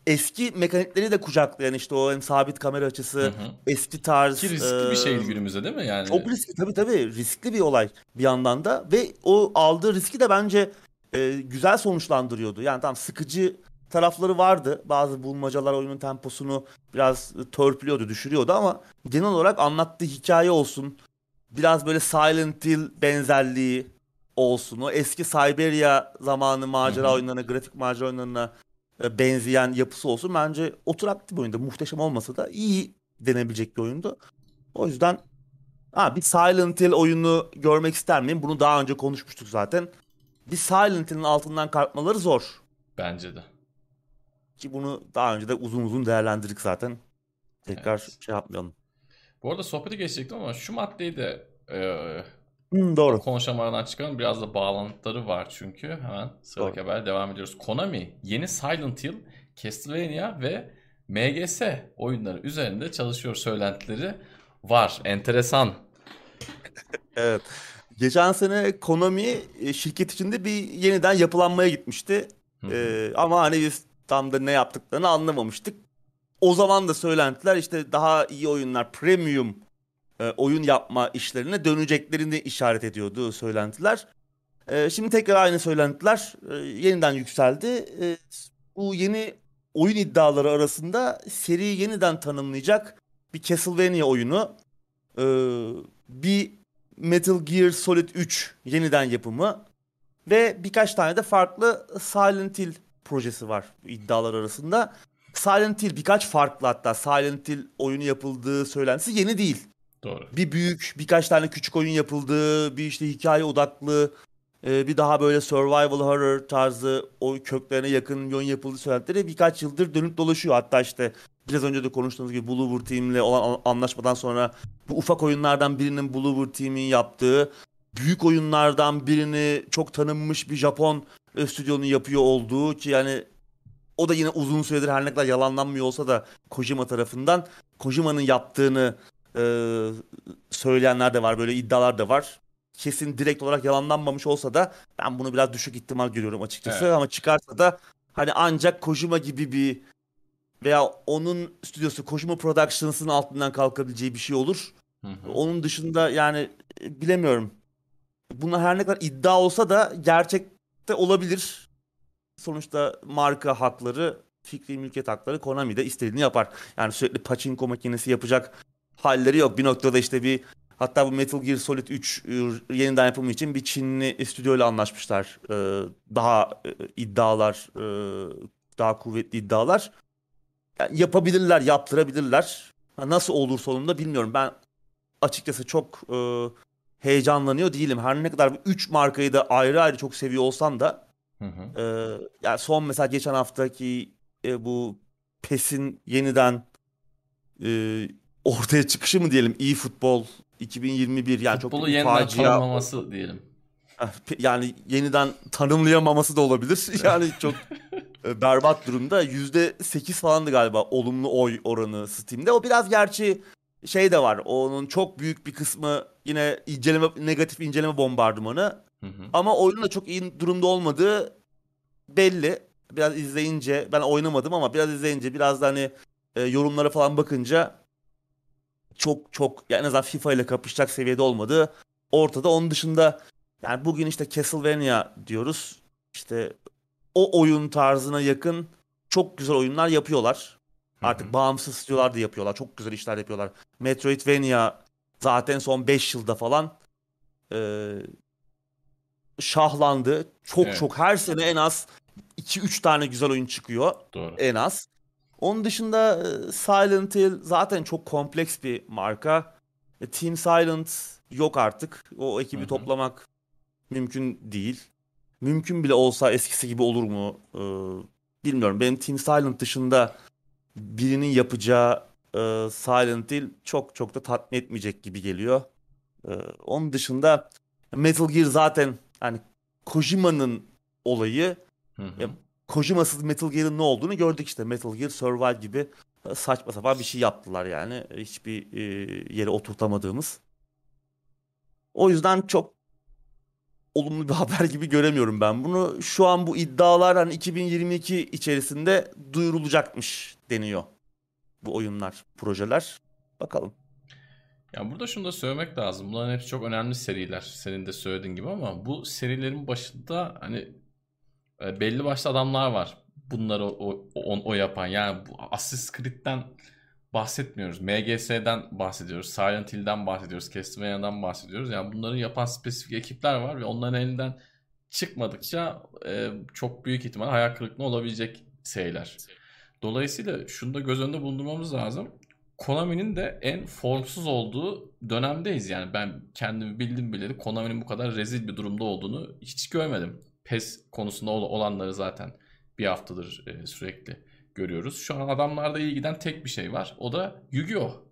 eski mekanikleri de kucaklayan işte o hem sabit kamera açısı, Hı hı. eski tarz. Ki riskli bir e, şey günümüzde değil mi yani? Çok riskli tabii tabii riskli bir olay bir yandan da ve o aldığı riski de bence e, güzel sonuçlandırıyordu. Yani tam sıkıcı tarafları vardı. Bazı bulmacalar oyunun temposunu biraz törpülüyordu, düşürüyordu ama genel olarak anlattığı hikaye olsun. Biraz böyle Silent Hill benzerliği olsun. O eski Siberia zamanı macera Hı hı. oyunlarına, grafik macera oyunlarına benzeyen yapısı olsun. Bence oturaklı bir oyunda. Muhteşem olmasa da iyi denebilecek bir oyundu. O yüzden Ha bir Silent Hill oyunu görmek ister miyim? Bunu daha önce konuşmuştuk zaten. Bir Silent Hill'in altından kalkmaları zor. Bence de. Ki bunu daha önce de uzun uzun değerlendirdik zaten. Tekrar Evet. şey yapmayalım. Bu arada sohbeti geçecektim ama şu maddeyi de e, Hmm, doğru. konuşamadan çıkalım. Biraz da bağlantıları var çünkü. Hemen sıradaki Doğru. habere devam ediyoruz. Konami yeni Silent Hill, Castlevania ve MGS oyunları üzerinde çalışıyor söylentileri var. Enteresan. Evet. Geçen sene Konami e, şirket içinde bir yeniden yapılanmaya gitmişti. Ee, ama hani biz tam da ne yaptıklarını anlamamıştık. O zaman da söylentiler işte daha iyi oyunlar, premium e, oyun yapma işlerine döneceklerini işaret ediyordu söylentiler. E, şimdi tekrar aynı söylentiler e, yeniden yükseldi. E, bu yeni oyun iddiaları arasında seriyi yeniden tanımlayacak bir Castlevania oyunu, e, bir Metal Gear Solid 3 yeniden yapımı ve birkaç tane de farklı Silent Hill projesi var iddialar arasında. Silent Hill birkaç farklı hatta Silent Hill oyunu yapıldığı söylentisi yeni değil. Doğru. Bir büyük birkaç tane küçük oyun yapıldığı, bir işte hikaye odaklı, e, bir daha böyle survival horror tarzı o köklerine yakın oyun yapıldığı söylentileri birkaç yıldır dönüp dolaşıyor. Hatta işte biraz önce de konuştuğumuz gibi Bluebird Team'le olan an- anlaşmadan sonra bu ufak oyunlardan birinin Bluebird Team'in yaptığı, büyük oyunlardan birini çok tanınmış bir Japon e, stüdyonun yapıyor olduğu ki yani o da yine uzun süredir her ne kadar yalanlanmıyor olsa da Kojima tarafından Kojima'nın yaptığını e, söyleyenler de var. Böyle iddialar da var. Kesin direkt olarak yalanlanmamış olsa da ben bunu biraz düşük ihtimal görüyorum açıkçası. Evet. Ama çıkarsa da hani ancak Kojima gibi bir veya onun stüdyosu Kojima Productions'ın altından kalkabileceği bir şey olur. Hı hı. Onun dışında yani e, bilemiyorum. Bunlar her ne kadar iddia olsa da gerçekte olabilir. Sonuçta marka hakları, fikri mülkiyet hakları Konami'de istediğini yapar. Yani sürekli pachinko makinesi yapacak halleri yok. Bir noktada işte bir hatta bu Metal Gear Solid 3 e, yeniden yapımı için bir Çinli stüdyoyla anlaşmışlar. Ee, daha e, iddialar, e, daha kuvvetli iddialar. Yani yapabilirler, yaptırabilirler. Nasıl olur sonunda bilmiyorum. Ben açıkçası çok e, heyecanlanıyor değilim. Her ne kadar bu 3 markayı da ayrı ayrı çok seviyor olsam da Hı hı. e, yani son mesela geçen haftaki e, bu PES'in yeniden e, ortaya çıkışı mı diyelim iyi futbol 2021 yani çok Futbolu bir yeniden facia. tanımlaması diyelim. Ah, Yani yeniden tanımlayamaması da olabilir. Yani çok e, berbat durumda. %8 falandı galiba olumlu oy oranı Steam'de. O biraz gerçi şey de var. Onun çok büyük bir kısmı yine inceleme negatif inceleme bombardımanı. Hı hı. Ama oyunun da çok iyi durumda olmadığı belli. Biraz izleyince ben oynamadım ama biraz izleyince biraz da hani e, yorumlara falan bakınca çok çok yani en azından FIFA ile kapışacak seviyede olmadığı ortada. Onun dışında yani bugün işte Castlevania diyoruz. İşte o oyun tarzına yakın çok güzel oyunlar yapıyorlar. Artık bağımsız stüdyolar da yapıyorlar. Çok güzel işler yapıyorlar. Metroidvania zaten son 5 yılda falan e, şahlandı. Çok Evet. çok her sene en az 2-3 tane güzel oyun çıkıyor Doğru. en az. Onun dışında e, Silent Hill zaten çok kompleks bir marka. E, Team Silent yok artık. O ekibi Hı hı. toplamak mümkün değil. Mümkün bile olsa eskisi gibi olur mu? Ee, bilmiyorum. Benim Team Silent dışında birinin yapacağı e, Silent Hill çok çok da tatmin etmeyecek gibi geliyor. Ee, onun dışında Metal Gear zaten hani Kojima'nın olayı Hı hı. Kojima'sız Metal Gear'ın ne olduğunu gördük işte. Metal Gear Survive gibi saçma sapan bir şey yaptılar yani. Hiçbir e, yere oturtamadığımız. O yüzden çok olumlu bir haber gibi göremiyorum ben bunu. Şu an bu iddialar hani 2022 içerisinde duyurulacakmış deniyor. Bu oyunlar, projeler. Bakalım. Ya burada şunu da söylemek lazım. Bunların hepsi çok önemli seriler. Senin de söylediğin gibi ama bu serilerin başında hani belli başlı adamlar var. Bunları o, o, o, yapan. Yani bu Assassin's Creed'den bahsetmiyoruz. MGS'den bahsediyoruz. Silent Hill'den bahsediyoruz. Castlevania'dan bahsediyoruz. Yani bunların yapan spesifik ekipler var ve onların elinden çıkmadıkça e, çok büyük ihtimal hayal kırıklığı olabilecek şeyler. Dolayısıyla şunu da göz önünde bulundurmamız lazım. Konami'nin de en formsuz olduğu dönemdeyiz. Yani ben kendimi bildim bileli Konami'nin bu kadar rezil bir durumda olduğunu hiç görmedim. PES konusunda ol- olanları zaten bir haftadır e, sürekli görüyoruz. Şu an adamlarda iyi giden tek bir şey var. O da Yu-Gi-Oh!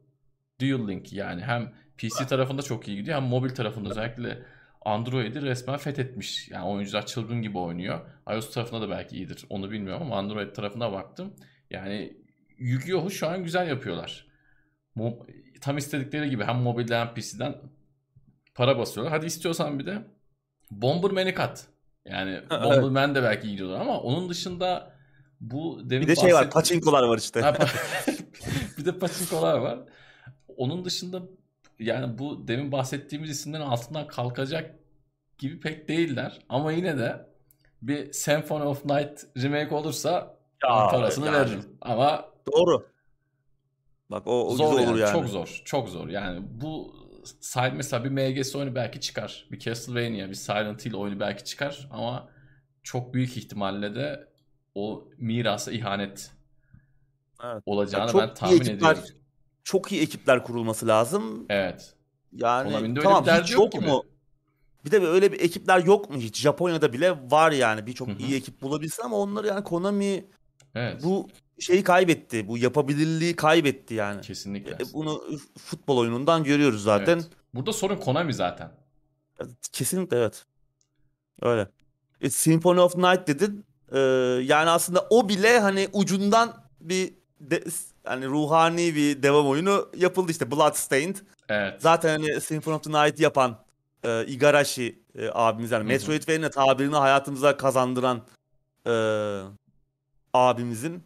Duel Link yani hem PC tarafında çok iyi gidiyor hem mobil tarafında özellikle Android'i resmen fethetmiş. Yani oyuncular çılgın gibi oynuyor. iOS tarafında da belki iyidir. Onu bilmiyorum ama Android tarafına baktım. Yani Yu-Gi-Oh'u şu an güzel yapıyorlar. Mo- tam istedikleri gibi hem mobilde hem PC'den para basıyorlar. Hadi istiyorsan bir de Bomberman'i kat. Yani Bomberman de belki iyi gidiyorlar ama onun dışında bu demin Bir de şey var, paçinkolar var işte. Bir de paçinkolar var. Onun dışında yani bu demin bahsettiğimiz isimlerin altından kalkacak gibi pek değiller. Ama yine de bir Symphony of Night remake olursa Ya, parasını yani. veririm. Ama Doğru. Bak o, o zor güzel yani, olur yani. Çok zor. Çok zor. Yani bu Sil- mesela bir MGS oyunu belki çıkar. Bir Castlevania, bir Silent Hill oyunu belki çıkar ama çok büyük ihtimalle de o mirasa ihanet Evet. olacağını çok ben iyi tahmin ekipler- ediyorum. Çok iyi ekipler kurulması lazım. Evet. Yani de öyle tamam bir hiç yok yok mu? Bir de öyle bir ekipler yok mu hiç? Japonya'da bile var yani birçok iyi ekip bulabilsin ama onları yani Konami Evet. bu şeyi kaybetti. Bu yapabilirliği kaybetti yani. Kesinlikle. E, Bunu futbol oyunundan görüyoruz zaten. Evet. Burada sorun Konami zaten. Kesinlikle evet. Öyle. E, Symphony of Night dedin. Ee, yani aslında o bile hani ucundan bir de, hani ruhani bir devam oyunu yapıldı işte Bloodstained. Evet. Zaten hani Symphony of the Night yapan e, Igarashi e, abimiz yani. Metroidvania tabirini hayatımıza kazandıran e, abimizin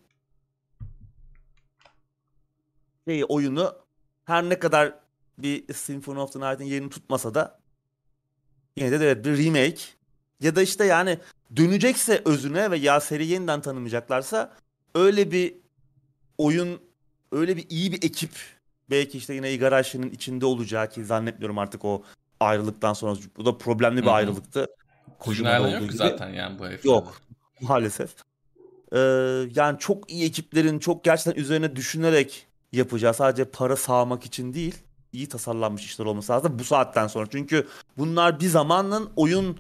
şey, oyunu her ne kadar bir Symphony of the Night'ın yerini tutmasa da yine de evet bir remake ya da işte yani dönecekse özüne ve ya seri yeniden tanımayacaklarsa öyle bir oyun öyle bir iyi bir ekip belki işte yine Igarashi'nin içinde olacağı ki zannetmiyorum artık o ayrılıktan sonra bu da problemli bir Hı hı. ayrılıktı. Kojima'da yok gibi. zaten yani bu heriflerde. Yok. Maalesef. Ee, yani çok iyi ekiplerin çok gerçekten üzerine düşünerek yapacağı sadece para sağlamak için değil iyi tasarlanmış işler olması lazım bu saatten sonra. Çünkü bunlar bir zamanın oyun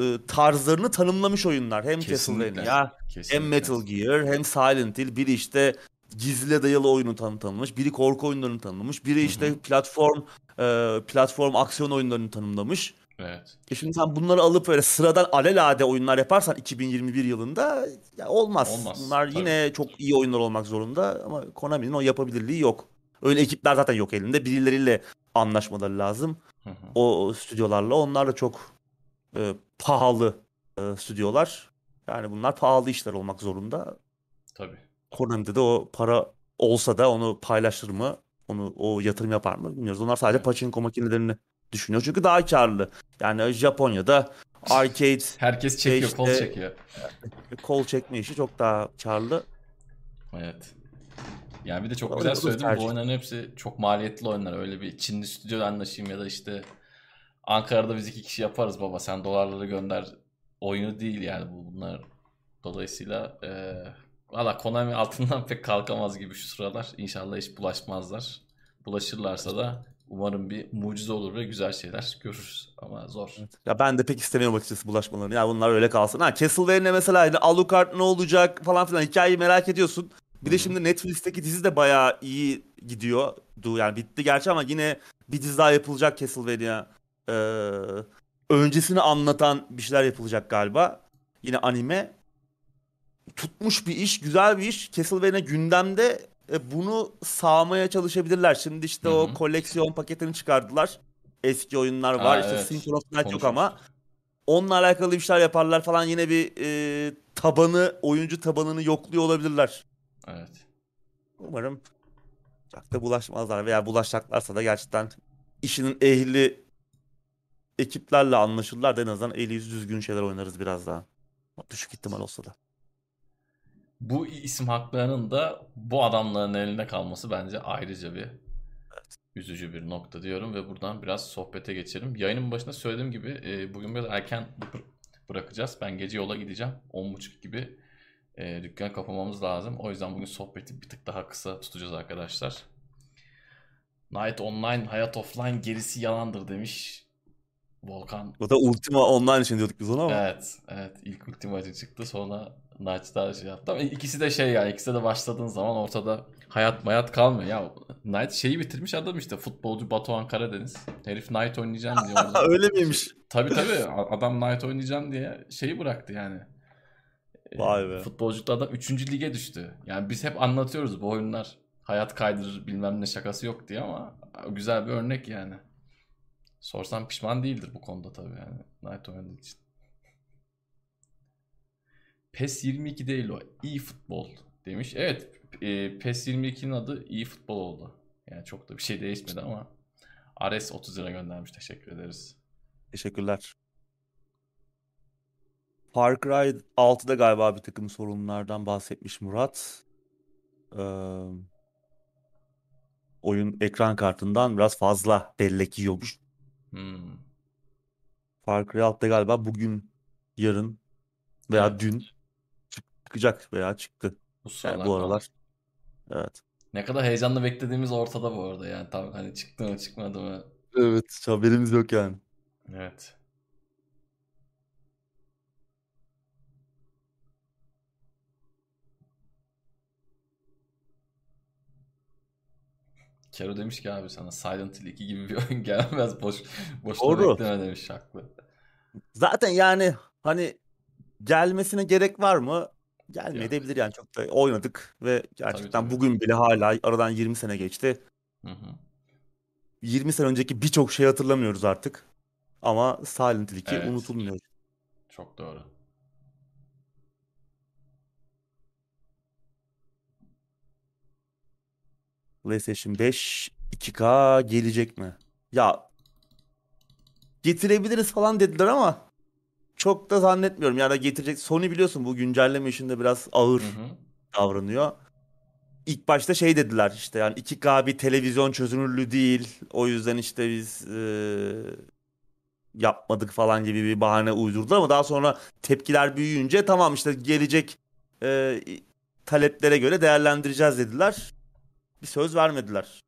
e, tarzlarını tanımlamış oyunlar. Hem. Castlevania hem Metal Gear hem Silent Hill. Biri işte gizliye dayalı oyunu tan- tanımlamış. Biri korku oyunlarını tanımlamış. Biri işte platform e, platform aksiyon oyunlarını tanımlamış. Evet. E şimdi sen bunları alıp böyle sıradan alelade oyunlar yaparsan 2021 yılında ya olmaz. Olmaz, Bunlar tabii. yine çok iyi oyunlar olmak zorunda ama Konami'nin o yapabilirliği yok. Öyle ekipler zaten yok elinde. Birileriyle anlaşmaları lazım. Hı hı. O stüdyolarla. Onlar da çok e, pahalı e, stüdyolar. Yani bunlar pahalı işler olmak zorunda. Tabii. Konami'de de o para olsa da onu paylaşır mı? Onu o yatırım yapar mı bilmiyoruz. Onlar sadece Evet. pachinko makinelerini düşünüyor. Çünkü daha karlı. Yani Japonya'da arcade Herkes çekiyor, kol işte- çekiyor. kol çekme işi çok daha karlı. Evet. Yani bir de çok güzel doğru söyledin. Bu oyunların hepsi çok maliyetli oyunlar. Öyle bir Çinli stüdyoda anlaşayım ya da işte Ankara'da biz iki kişi yaparız baba sen dolarları gönder oyunu değil yani bu bunlar. Dolayısıyla eee valla Konami altından pek kalkamaz gibi şu sıralar. İnşallah hiç bulaşmazlar. Bulaşırlarsa da umarım bir mucize olur ve güzel şeyler görürüz. Ama zor. Ya ben de pek istemiyorum açıkçası bulaşmalarını. Ya bunlar öyle kalsın. Ha Castlevania mesela hani Alucard ne olacak falan filan hikayeyi merak ediyorsun. Bir de şimdi Netflix'teki dizi de bayağı iyi gidiyor. Du yani bitti gerçi ama yine bir dizi daha yapılacak Castlevania. Ee, öncesini anlatan bir şeyler yapılacak galiba. Yine anime. Tutmuş bir iş, güzel bir iş. Castlevania gündemde e, bunu sağmaya çalışabilirler. Şimdi işte Hı o koleksiyon paketini çıkardılar. Eski oyunlar Aa, var. işte evet. Symphony of Night yok ama onunla alakalı işler yaparlar falan. Yine bir e, tabanı, oyuncu tabanını yokluyor olabilirler. Evet. Umarım çok da bulaşmazlar veya bulaşacaklarsa da gerçekten işinin ehli ekiplerle anlaşırlar da en azından eli yüzü düzgün şeyler oynarız biraz daha. Düşük ihtimal olsa da. Bu isim haklarının da bu adamların elinde kalması bence ayrıca bir üzücü bir nokta diyorum ve buradan biraz sohbete geçelim. Yayının başında söylediğim gibi e, bugün biraz erken bı- bırakacağız. Ben gece yola gideceğim. 10.30 gibi e, dükkan kapamamız lazım. O yüzden bugün sohbeti bir tık daha kısa tutacağız arkadaşlar. Night Online, Hayat Offline gerisi yalandır demiş Volkan. O da Ultima Online için diyorduk biz ona ama. Evet, evet. İlk Ultima'cı çıktı sonra Knight'da şey yaptı ama ikisi de şey yani ikisi de başladığın zaman ortada hayat mayat kalmıyor. Ya Knight şeyi bitirmiş adam işte futbolcu Batuhan Karadeniz. Herif Knight oynayacağım diye orada. Öyle miymiş? Tabii tabii adam Knight oynayacağım diye şeyi bıraktı yani. Ee, Vay be. Futbolculukta adam 3. lige düştü. Yani biz hep anlatıyoruz bu oyunlar hayat kaydırır bilmem ne şakası yok diye ama güzel bir örnek yani. Sorsam pişman değildir bu konuda tabii yani Knight oynadığı için. PES 22 değil o. iyi futbol demiş. Evet e, PES 22'nin adı iyi futbol oldu. Yani çok da bir şey değişmedi ama Ares 30 lira göndermiş. Teşekkür ederiz. Teşekkürler. Far Cry 6'da galiba bir takım sorunlardan bahsetmiş Murat. Ee, oyun ekran kartından biraz fazla bellek yiyormuş. Hmm. Far Cry 6'da galiba bugün, yarın veya Evet. dün çıkacak veya çıktı. Bu Yani bu aralar. Evet. Ne kadar heyecanla beklediğimiz ortada bu arada yani tam hani çıktı mı çıkmadı mı? Evet, haberimiz yok yani. Evet. Kero demiş ki abi sana Silent Hill 2 gibi bir oyun gelmez boş boşuna Doğru. bekleme demiş haklı. Zaten yani hani gelmesine gerek var mı? Gelmeyebilir yani çok da oynadık ve gerçekten tabii. bugün bile hala aradan 20 sene geçti. Hı hı. 20 sene önceki birçok şey hatırlamıyoruz artık. Ama Silent Hill 2 Evet. unutulmuyor. Çok doğru. PlayStation 5 2K gelecek mi? Ya getirebiliriz falan dediler ama çok da zannetmiyorum. Yani getirecek. Sony biliyorsun bu güncelleme işinde biraz ağır Hı hı. davranıyor. İlk başta şey dediler işte yani 2K bir televizyon çözünürlüğü değil. O yüzden işte biz eee, yapmadık falan gibi bir bahane uydurdular ama daha sonra tepkiler büyüyünce tamam işte gelecek eee, taleplere göre değerlendireceğiz dediler. Bir söz vermediler.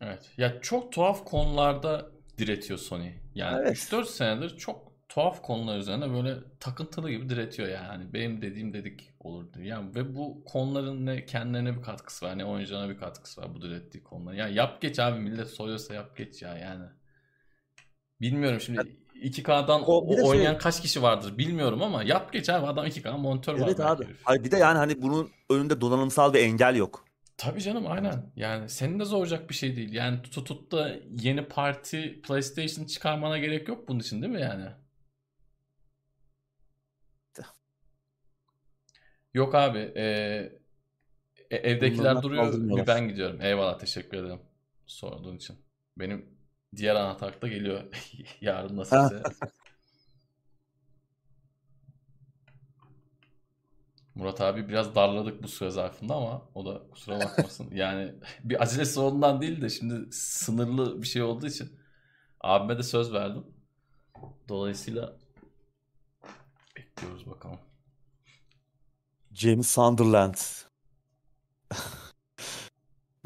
Evet. Ya çok tuhaf konularda diretiyor Sony. Yani Evet. 3-4 senedir çok tuhaf konular üzerine böyle takıntılı gibi diretiyor yani. Hani benim dediğim dedik olur diye. Yani ve bu konuların ne kendilerine bir katkısı var ne oyuncularına bir katkısı var bu direttiği konular. Ya yap geç abi millet soruyorsa yap geç ya yani. Bilmiyorum şimdi 2K'dan O o- şey- oynayan kaç kişi vardır bilmiyorum ama yap geç abi adam 2K monitör var Evet abi. Hayır bir de yani hani bunun önünde donanımsal bir engel yok. Tabii canım aynen. Yani senin de zoracak bir şey değil. Yani tutup da yeni parti PlayStation çıkarmana gerek yok bunun için değil mi yani? Yok abi. E, e, evdekiler Bunlardan duruyor. Bir ben gidiyorum. Eyvallah teşekkür ederim sorduğun için. Benim diğer anahtar da geliyor yarın nasılsa. Murat abi biraz darladık bu süre zarfında ama o da kusura bakmasın. Yani bir acelesi ondan değil de şimdi sınırlı bir şey olduğu için abime de söz verdim. Dolayısıyla bekliyoruz bakalım. James Sunderland.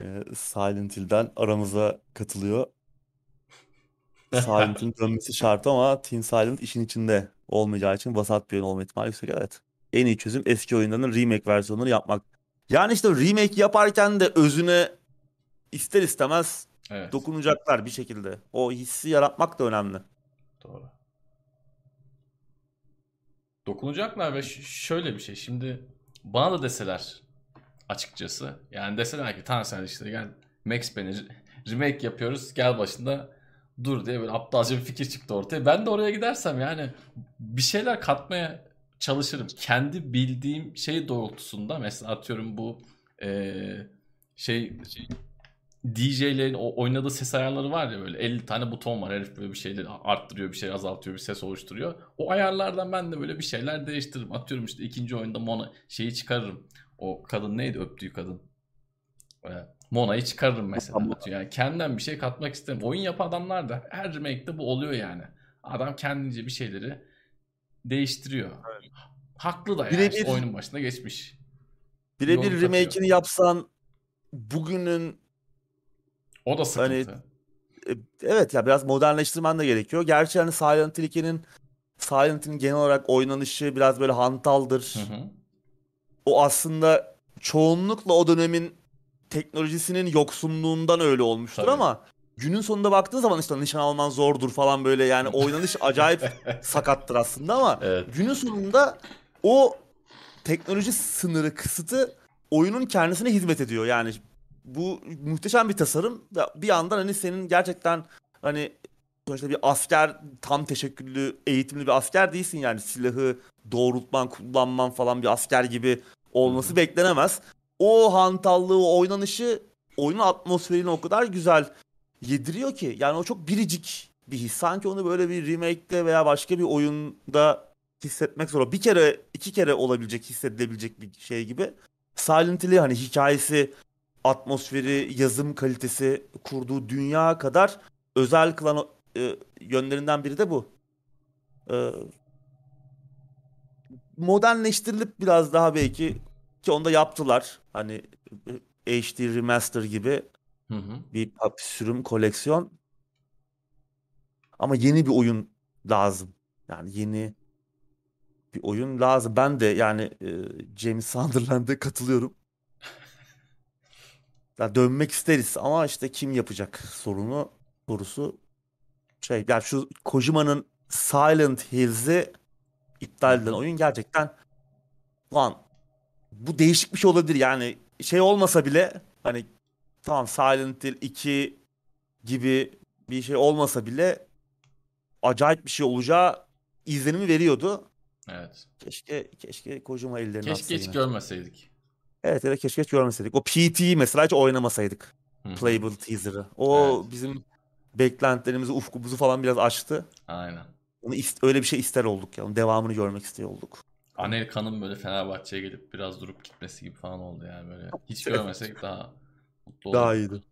Ee, Silent Hill'den aramıza katılıyor. Silent Hill'in dönmesi şart ama Team Silent işin içinde olmayacağı için vasat bir oyun olma ihtimali yüksek. Evet. En iyi çözüm eski oyunların remake versiyonları yapmak. Yani işte remake yaparken de özüne ister istemez Evet. dokunacaklar bir şekilde. O hissi yaratmak da önemli. Doğru. Dokunacaklar ve şöyle bir şey. Şimdi bana da deseler açıkçası. Yani deseler ki tamam sen işte gel Max Payne'e re- remake yapıyoruz. Gel başında dur diye böyle aptalca bir fikir çıktı ortaya. Ben de oraya gidersem yani bir şeyler katmaya çalışırım. Kendi bildiğim şey doğrultusunda mesela atıyorum bu eee, şey DJ'lerin o oynadığı ses ayarları var ya böyle 50 tane buton var. Herif böyle bir şeyleri arttırıyor, bir şey azaltıyor, bir ses oluşturuyor. O ayarlardan ben de böyle bir şeyler değiştiririm. Atıyorum işte ikinci oyunda Mona şeyi çıkarırım. O kadın neydi öptüğü kadın? Ee, Mona'yı çıkarırım mesela. Yani kendimden bir şey katmak isterim. Oyun yapan adamlar da her remake'de bu oluyor yani. Adam kendince bir şeyleri değiştiriyor. Haklı da yani. İşte oyunun başına geçmiş. Birebir remake'ini yapsan bugünün O da sıkıntı. Hani Evet ya biraz modernleştirmen de gerekiyor. Gerçi hani Silent Hill 2'nin Silent Hill'in genel olarak oynanışı biraz böyle hantaldır. Hı hı. O aslında çoğunlukla o dönemin teknolojisinin yoksunluğundan öyle olmuştur Tabii. ama günün sonunda baktığın zaman işte nişan alman zordur falan böyle yani oynanış acayip sakattır aslında ama Evet. günün sonunda o teknoloji sınırı kısıtı oyunun kendisine hizmet ediyor. Yani bu muhteşem bir tasarım. Bir yandan hani senin gerçekten hani sonuçta bir asker tam teşekküllü eğitimli bir asker değilsin yani silahı doğrultman kullanman falan bir asker gibi olması beklenemez. O hantallığı, o oynanışı oyunun atmosferini o kadar güzel yediriyor ki yani o çok biricik bir his. Sanki onu böyle bir remake'de veya başka bir oyunda hissetmek zor. Bir kere, iki kere olabilecek, hissedilebilecek bir şey gibi. Silent Hill'i hani hikayesi, atmosferi, yazım kalitesi, kurduğu dünya kadar özel kılan e, yönlerinden biri de bu. E, modernleştirilip biraz daha belki ki onu da yaptılar. Hani e, HD remaster gibi Hı hı. bir bir sürüm koleksiyon. Ama yeni bir oyun lazım. Yani yeni bir oyun lazım. Ben de yani e, James Sunderland'e katılıyorum. Ya dönmek isteriz ama işte kim yapacak sorunu sorusu şey yani şu Kojima'nın Silent Hills'i iptal edilen oyun gerçekten lan bu değişik bir şey olabilir yani şey olmasa bile hani tamam Silent Hill 2 gibi bir şey olmasa bile acayip bir şey olacağı izlenimi veriyordu. Evet. Keşke keşke Kojima ellerini Keşke hiç yine. görmeseydik. Evet evet keşke hiç görmeseydik. O PT'yi mesela hiç oynamasaydık. Hı. Playable teaser'ı. O Evet. bizim beklentilerimizi, ufkumuzu falan biraz açtı. Aynen. Onu öyle bir şey ister olduk ya. Onun devamını görmek istiyor olduk. Anelka'nın böyle Fenerbahçe'ye gelip biraz durup gitmesi gibi falan oldu yani böyle. Hiç görmesek daha mutlu Daha olurduk. iyiydi.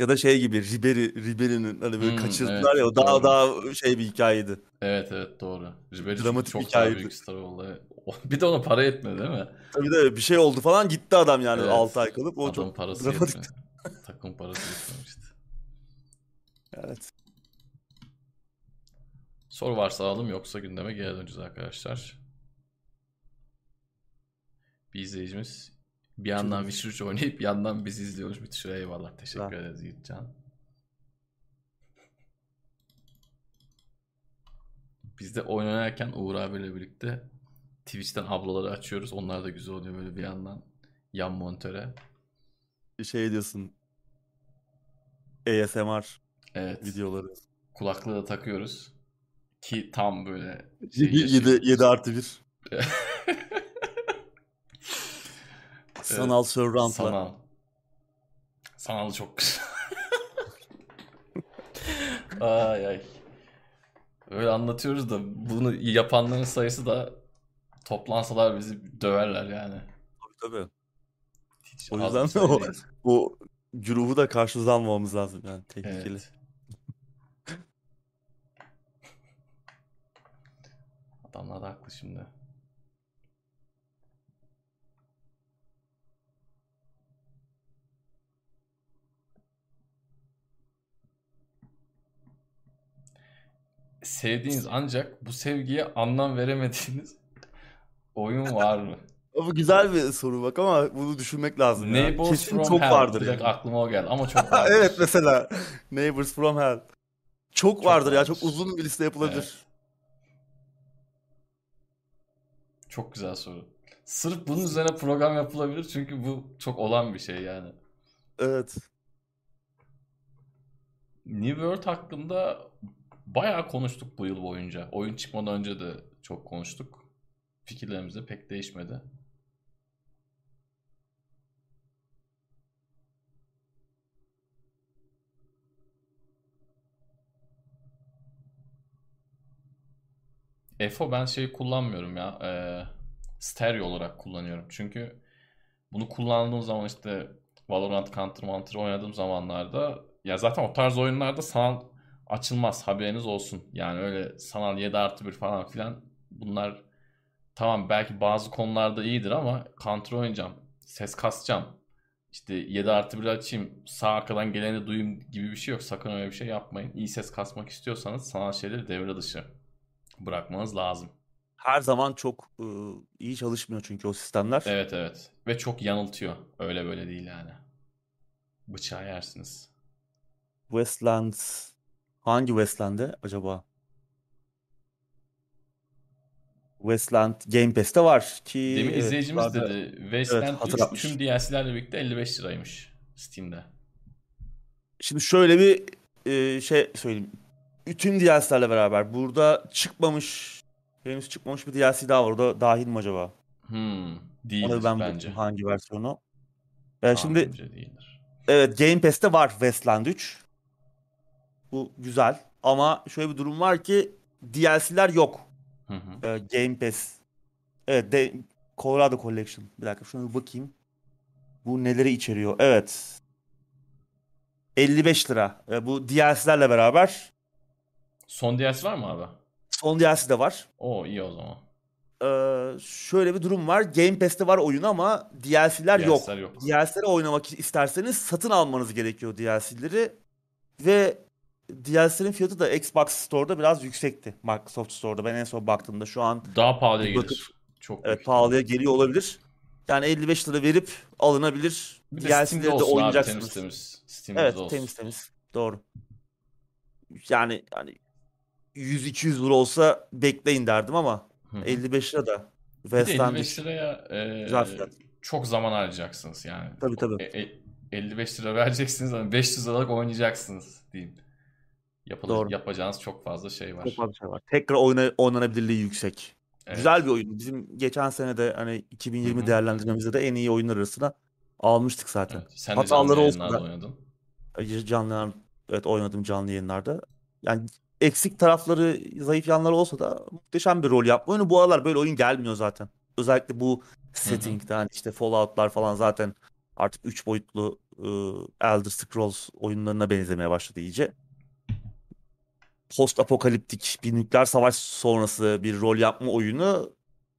Ya da şey gibi Ribery, Ribery'nin hani böyle Hmm, kaçırdılar evet, ya o daha doğru. daha şey bir hikayeydi. Evet evet doğru. Ribery çok, Dramatik çok bir daha hikayeydi. büyük star oldu. Bir de ona para yetmedi değil mi? Tabii de bir şey oldu falan gitti adam yani Evet. 6 ay kalıp o Adamın çok parası dramatik. yetmedi. Takım parası yetmemişti. Evet. Soru varsa alalım yoksa gündeme geri döneceğiz arkadaşlar. Bir izleyicimiz bir yandan Witcher 3 oynayıp bir yandan bizi izliyormuş. Müthiş eyvallah. Teşekkür Güzel. ederiz Yiğitcan. Biz de oynarken Uğur abiyle birlikte Twitch'ten ablaları açıyoruz. Onlar da güzel oluyor böyle bir yandan. Yan monitöre. Şey diyorsun. ASMR Evet. videoları. Kulaklığı da takıyoruz. Ki tam böyle şey 7, yaşıyoruz. 7 artı 1. Sanal surround'la. Sanal. Sanal çok güzel. ay ay. Öyle anlatıyoruz da bunu yapanların sayısı da toplansalar bizi döverler yani. Tabii tabii. Hiç O yüzden o-. Bu güruhu da karşımıza almamamız lazım yani tehlikeli. Evet. Adamlar da haklı şimdi. Sevdiğiniz ancak bu sevgiye anlam veremediğiniz oyun var mı? Bu güzel bir soru bak ama bunu düşünmek lazım ya. Neighbors Kesin from çok Hell. vardır Direkt yani. aklıma o geldi ama çok vardır. evet mesela Neighbors from Hell. Çok, vardır ya vardır. çok uzun bir liste yapılabilir. Evet. Çok güzel soru. Sırf bunun üzerine program yapılabilir çünkü bu çok olan bir şey yani. Evet. New World hakkında bayağı konuştuk bu yıl boyunca. Oyun çıkmadan önce de çok konuştuk. Fikirlerimiz de pek değişmedi. EFO ben şey kullanmıyorum ya. eee, stereo olarak kullanıyorum. Çünkü bunu kullandığım zaman işte Valorant, Counter Counter oynadığım zamanlarda ya zaten o tarz oyunlarda sanal açılmaz haberiniz olsun. Yani öyle sanal 7 artı 1 falan filan bunlar tamam belki bazı konularda iyidir ama Counter oynayacağım. Ses kasacağım. İşte 7 artı 1 açayım sağ arkadan geleni duyayım gibi bir şey yok. Sakın öyle bir şey yapmayın. İyi ses kasmak istiyorsanız sanal şeyleri devre dışı bırakmanız lazım. Her zaman çok ıı, iyi çalışmıyor çünkü o sistemler. Evet evet. Ve çok yanıltıyor. Öyle böyle değil yani. Bıçağı yersiniz. Westland hangi Westland'e acaba? Westland Game Pass'te var ki Demin evet, izleyicimiz zaten- dedi. Wasteland 3 hatırlatmış. tüm DLC'lerle birlikte 55 liraymış Steam'de. Şimdi şöyle bir e, şey söyleyeyim. Bütün DLC'lerle beraber burada çıkmamış henüz çıkmamış bir DLC daha var. O da dahil mi acaba? Hmm, Onu değildir ben bence. hangi versiyonu. Yani şimdi Tahminimce değildir. Evet Game Pass'te var Westland 3. Bu güzel. Ama şöyle bir durum var ki DLC'ler yok. Hı hı. Ee, Game Pass. Evet de Colorado Collection. Bir dakika şuna bir bakayım. Bu neleri içeriyor? Evet. 55 lira. Ee, bu DLC'lerle beraber. Son DLC var mı abi? Son DLC de var. Oo iyi o zaman. Ee, şöyle bir durum var. Game Pass'te var oyun ama DLC'ler yok. DLC'ler yok. DLC'leri oynamak isterseniz satın almanız gerekiyor DLC'leri. Ve DLC'lerin fiyatı da Xbox Store'da biraz yüksekti. Microsoft Store'da ben en son baktığımda şu an Daha pahalıya Bakıp- gelir. Çok evet pahalıya geliyor olabilir. Yani 55 lira verip alınabilir. Bir de Steam'de olsun abi oynayacaksınız. temiz temiz. Evet olsun. temiz temiz. Doğru. Yani hani 100-200 lira olsa bekleyin derdim ama Hı hı. 55 lira da Bir de West End 55 liraya e, çok zaman harcayacaksınız yani. Tabii, tabii. E, e, 55 lira vereceksiniz ama 500 liralık oynayacaksınız diyeyim. Yapıl- Doğru. Yapacağınız çok fazla şey var. çok fazla şey var. Tekrar oyna, oynanabilirliği yüksek. Evet. Güzel bir oyun. Bizim geçen sene de hani 2020 Hı hı. değerlendirmemizde de en iyi oyunlar arasına almıştık zaten. Evet. Sen de Hataları canlı yayınlarda da- oynadın. Canlı evet oynadım canlı yayınlarda. Yani eksik tarafları, zayıf yanları olsa da muhteşem bir rol yapma oyunu. Bu aralar böyle oyun gelmiyor zaten. Özellikle bu setting'de hani işte Fallout'lar falan zaten artık 3 boyutlu ıı, Elder Scrolls oyunlarına benzemeye başladı iyice. Post apokaliptik bir nükleer savaş sonrası bir rol yapma oyunu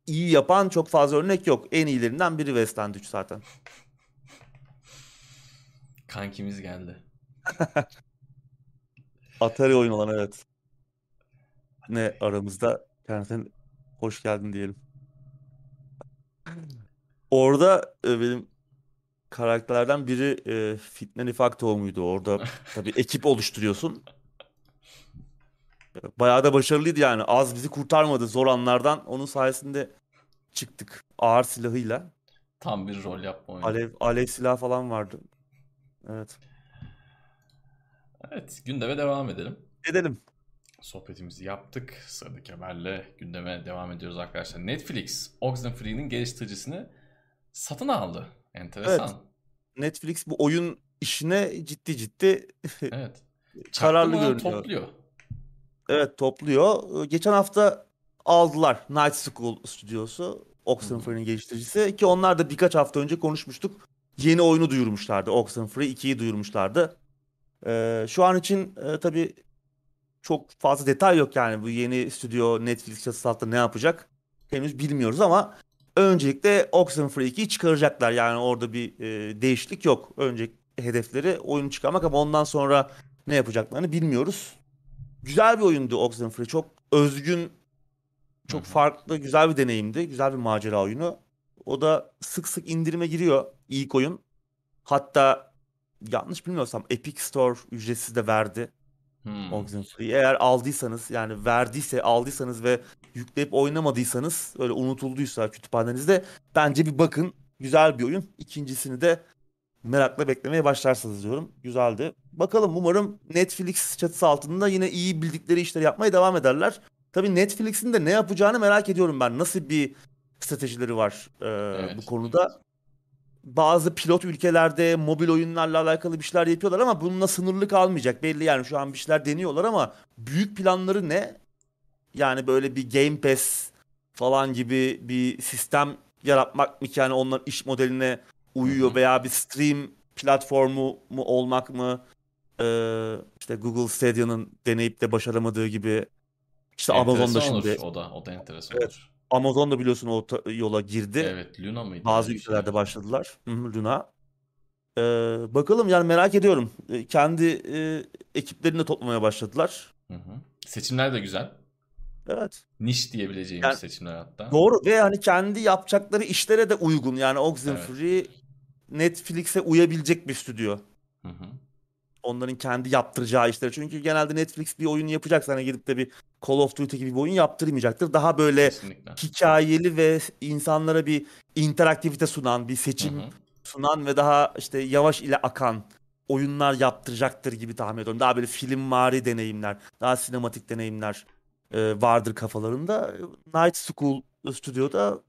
iyi yapan çok fazla örnek yok. En iyilerinden biri West End 3 zaten. Kankimiz geldi. Atari oyun olan evet. Ne aramızda kendisine hoş geldin diyelim. Orada e, benim karakterlerden biri e, Fitne Nifak tohumuydu. Orada tabii ekip oluşturuyorsun. Bayağı da başarılıydı yani. Az bizi kurtarmadı zor anlardan. Onun sayesinde çıktık ağır silahıyla. Tam bir rol yapma oyunu. Alev alev silah falan vardı. Evet. Evet, gündeme devam edelim. Edelim. Sohbetimizi yaptık. Sıradaki haberle gündeme devam ediyoruz arkadaşlar. Netflix, Oxenfree'nin geliştiricisini satın aldı. Enteresan. Evet. Netflix bu oyun işine ciddi ciddi Evet. kararlı görünüyor. topluyor. Evet topluyor. Ee, Geçen hafta aldılar Night School stüdyosu. Oxenfree'nin geliştiricisi ki onlar da birkaç hafta önce konuşmuştuk. Yeni oyunu duyurmuşlardı. Oxenfree 2'yi duyurmuşlardı. Ee, şu an için e, tabii çok fazla detay yok yani bu yeni stüdyo Netflix çatısı altında ne yapacak henüz bilmiyoruz ama öncelikle Oxenfree 2'yi çıkaracaklar. Yani orada bir e, değişiklik yok. Önce hedefleri oyunu çıkarmak ama ondan sonra ne yapacaklarını bilmiyoruz. Güzel bir oyundu Oxenfree. Çok özgün, çok farklı, güzel bir deneyimdi. Güzel bir macera oyunu. O da sık sık indirime giriyor ilk oyun. Hatta yanlış bilmiyorsam Epic Store ücretsiz de verdi Hmm. Oxenfree'yi. Eğer aldıysanız yani verdiyse aldıysanız ve yükleyip oynamadıysanız öyle unutulduysa kütüphanenizde bence bir bakın. Güzel bir oyun. İkincisini de merakla beklemeye başlarsınız diyorum. Güzeldi. Bakalım umarım Netflix çatısı altında yine iyi bildikleri işleri yapmaya devam ederler. Tabii Netflix'in de ne yapacağını merak ediyorum ben. Nasıl bir stratejileri var e, Evet. bu konuda. Bazı pilot ülkelerde mobil oyunlarla alakalı bir şeyler yapıyorlar ama bununla sınırlı kalmayacak. Belli yani şu an bir şeyler deniyorlar ama büyük planları ne? Yani böyle bir Game Pass falan gibi bir sistem yaratmak mı yani onların iş modeline uyuyor Hı hı. veya bir stream platformu mu olmak mı? Ee, işte Google Stadia'nın deneyip de başaramadığı gibi işte Amazon da Enteresan olur şimdi O da, o da enteresan Evet. olur. Amazon da biliyorsun o yola girdi. Evet, Luna mıydı? Bazı şey. ülkelerde başladılar. Hı hı, Luna. Ee, bakalım yani merak ediyorum. Ee, Kendi e, ekiplerini de toplamaya başladılar. Hı hı. Seçimler de güzel. Evet. Niş diyebileceğimiz Yani- seçimler hatta. Doğru ve hani kendi yapacakları işlere de uygun. Yani Oxenfree Netflix'e uyabilecek bir stüdyo. Hı hı. Onların kendi yaptıracağı işleri. Çünkü genelde Netflix bir oyun yapacaksa hani gidip de bir Call of Duty gibi bir oyun yaptırmayacaktır. Daha böyle Kesinlikle. hikayeli ve insanlara bir interaktivite sunan, bir Hı seçim hı. sunan ve daha işte yavaş ile akan oyunlar yaptıracaktır gibi tahmin ediyorum. Daha böyle filmvari deneyimler, daha sinematik deneyimler e, vardır kafalarında. Night School Studio'da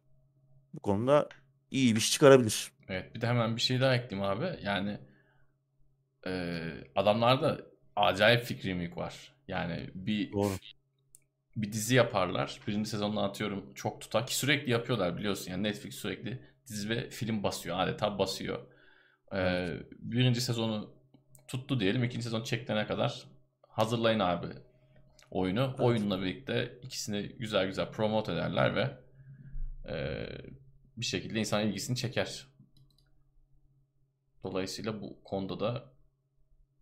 bu konuda iyi bir iş çıkarabilir. Evet bir de hemen bir şey daha ekleyeyim abi. Yani e, adamlarda acayip fikri mülk var. Yani bir Doğru. bir dizi yaparlar. Birinci sezonunu atıyorum çok tutar ki sürekli yapıyorlar biliyorsun. Yani Netflix sürekli dizi ve film basıyor. Adeta basıyor. E, birinci sezonu tuttu diyelim. ikinci sezon çekilene kadar hazırlayın abi oyunu. Evet. Oyunla birlikte ikisini güzel güzel promote ederler ve e, bir şekilde insan ilgisini çeker. Dolayısıyla bu konuda da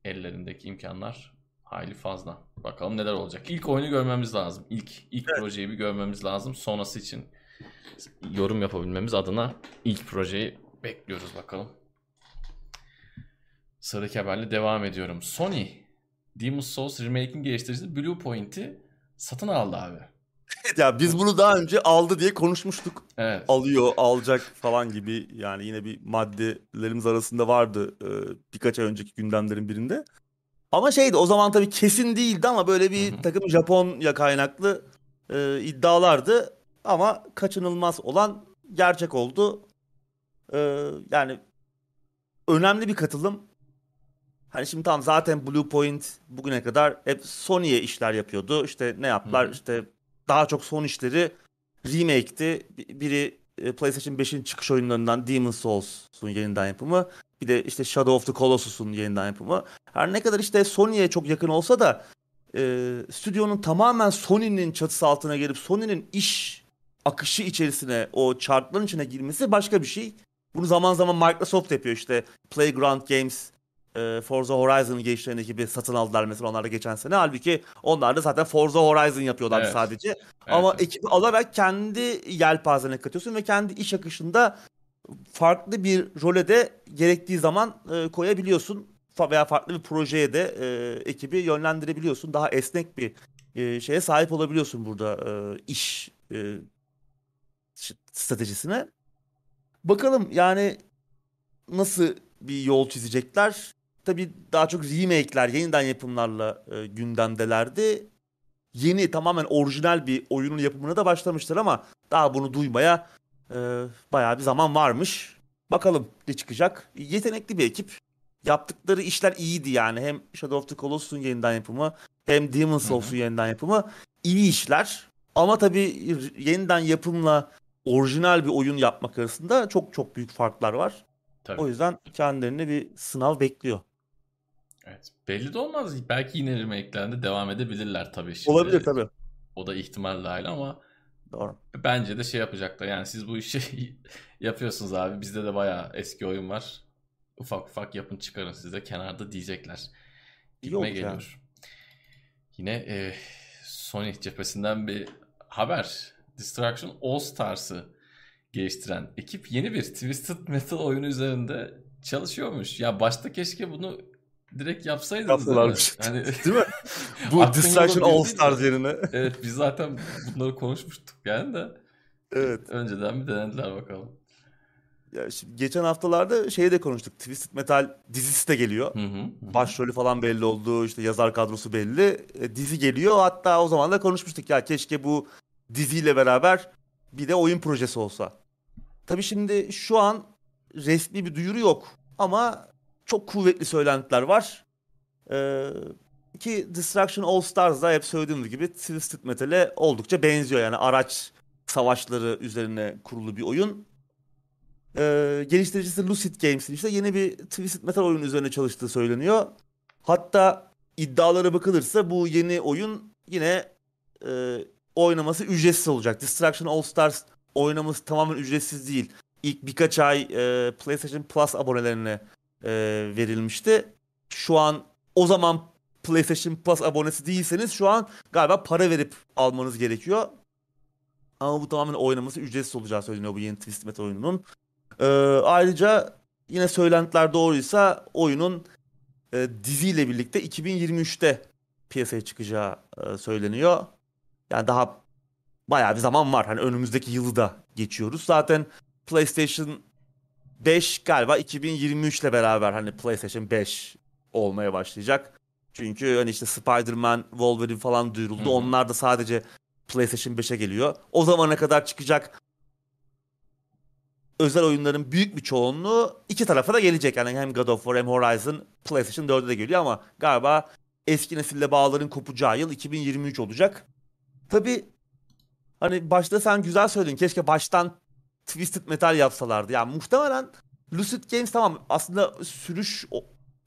ellerindeki imkanlar hayli fazla. Bakalım neler olacak. İlk oyunu görmemiz lazım. İlk ilk projeyi bir görmemiz lazım. Sonrası için yorum yapabilmemiz adına ilk projeyi bekliyoruz bakalım. Sıradaki haberle devam ediyorum. Sony Demon's Souls Remake'in geliştiricisi Bluepoint'i satın aldı abi. ya biz bunu daha önce aldı diye konuşmuştuk. Evet. Alıyor, alacak falan gibi yani yine bir maddelerimiz arasında vardı e, birkaç ay önceki gündemlerin birinde. Ama şeydi o zaman tabii kesin değildi ama böyle bir Hı hı. takım Japonya kaynaklı e, iddialardı. Ama kaçınılmaz olan gerçek oldu. E, yani önemli bir katılım. Hani şimdi tamam zaten Bluepoint bugüne kadar hep Sony'ye işler yapıyordu. İşte ne yaptılar? Hı hı. İşte daha çok son işleri remake'ti. Bi- Biri e, PlayStation 5'in çıkış oyunlarından Demon's Souls'un yeniden yapımı. Bir de işte Shadow of the Colossus'un yeniden yapımı. Her ne kadar işte Sony'ye çok yakın olsa da e, stüdyonun tamamen Sony'nin çatısı altına gelip Sony'nin iş akışı içerisine o chartların içine girmesi başka bir şey. Bunu zaman zaman Microsoft yapıyor işte Playground Games e, Forza Horizon'ın geliştiren ekibi satın aldılar mesela onlar da geçen sene. Halbuki onlar da zaten Forza Horizon yapıyorlar Evet. sadece. Evet, Ama ekibi alarak kendi yelpazene katıyorsun ve kendi iş akışında farklı bir role de gerektiği zaman e, koyabiliyorsun. Veya farklı bir projeye de e, ekibi yönlendirebiliyorsun. Daha esnek bir e, şeye sahip olabiliyorsun burada e, iş e, stratejisine. Bakalım yani nasıl bir yol çizecekler. Tabii daha çok remake'ler, yeniden yapımlarla e, gündemdelerdi. Yeni tamamen orijinal bir oyunun yapımına da başlamışlar ama daha bunu duymaya e, bayağı bir zaman varmış. Bakalım ne çıkacak. Yetenekli bir ekip. Yaptıkları işler iyiydi yani. Hem Shadow of the Colossus'un yeniden yapımı hem Demon's Souls'un yeniden yapımı iyi işler. Ama tabii yeniden yapımla orijinal bir oyun yapmak arasında çok çok büyük farklar var. Tabii. O yüzden kendilerine bir sınav bekliyor. Evet. Belli de olmaz. Belki yine remake'lerinde devam edebilirler tabii. Şimdi. Olabilir tabii. O da ihtimal dahil ama Doğru. Bence de şey yapacaklar. Yani siz bu işi yapıyorsunuz abi. Bizde de bayağı eski oyun var. Ufak ufak yapın çıkarın size kenarda diyecekler. Gitme Yok geliyor. Yani. Yine e, Sony cephesinden bir haber. Destruction All Stars'ı geliştiren ekip yeni bir Twisted Metal oyunu üzerinde çalışıyormuş. Ya başta keşke bunu direkt yapsaydınız. Yapsalarmış. Hani, değil mi? Bu Distraction All Stars yerine. evet biz zaten bunları konuşmuştuk yani de. Evet. Önceden bir denediler bakalım. Ya şimdi geçen haftalarda şeyi de konuştuk. Twisted Metal dizisi de geliyor. Hı, hı. Başrolü falan belli oldu. İşte yazar kadrosu belli. E, dizi geliyor. Hatta o zaman da konuşmuştuk ya keşke bu diziyle beraber bir de oyun projesi olsa. Tabii şimdi şu an resmi bir duyuru yok. Ama çok kuvvetli söylentiler var. Ee, ki Destruction All Stars'da hep söylediğim gibi Twisted Metal'e oldukça benziyor. Yani araç savaşları üzerine kurulu bir oyun. Ee, geliştiricisi Lucid Games'in işte yeni bir Twisted Metal oyunu üzerine çalıştığı söyleniyor. Hatta iddialara bakılırsa bu yeni oyun yine e, oynaması ücretsiz olacak. Destruction All Stars oynaması tamamen ücretsiz değil. İlk birkaç ay e, PlayStation Plus abonelerine e, verilmişti. Şu an o zaman PlayStation Plus abonesi değilseniz şu an galiba para verip almanız gerekiyor. Ama bu tamamen oynaması ücretsiz olacağı söyleniyor bu yeni Twisted Metal oyununun. Ee, ayrıca yine söylentiler doğruysa oyunun e, diziyle birlikte 2023'te piyasaya çıkacağı e, söyleniyor. Yani daha bayağı bir zaman var. Hani önümüzdeki yılı da geçiyoruz. Zaten PlayStation 5 galiba 2023 ile beraber hani PlayStation 5 olmaya başlayacak. Çünkü hani işte Spider-Man, Wolverine falan duyuruldu. Hı-hı. Onlar da sadece PlayStation 5'e geliyor. O zamana kadar çıkacak özel oyunların büyük bir çoğunluğu iki tarafa da gelecek. Yani hem God of War hem Horizon PlayStation 4'e de geliyor ama galiba eski nesille bağların kopacağı yıl 2023 olacak. Tabi hani başta sen güzel söyledin. Keşke baştan Twisted Metal yapsalardı. Yani muhtemelen Lucid Games tamam aslında sürüş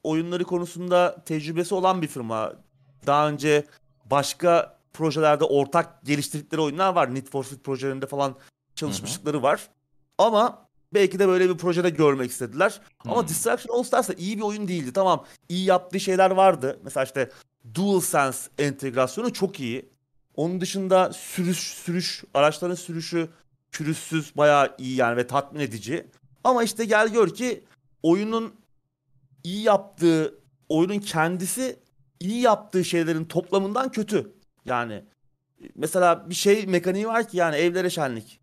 oyunları konusunda tecrübesi olan bir firma. Daha önce başka projelerde ortak geliştirdikleri oyunlar var. Need for Speed projelerinde falan çalışmışlıkları var. Ama belki de böyle bir projede görmek istediler. Hı-hı. Ama Distraction All Stars da iyi bir oyun değildi. Tamam iyi yaptığı şeyler vardı. Mesela işte DualSense entegrasyonu çok iyi. Onun dışında sürüş, sürüş, araçların sürüşü pürüzsüz, bayağı iyi yani ve tatmin edici. Ama işte gel gör ki oyunun iyi yaptığı, oyunun kendisi iyi yaptığı şeylerin toplamından kötü. Yani mesela bir şey mekaniği var ki yani evlere şenlik.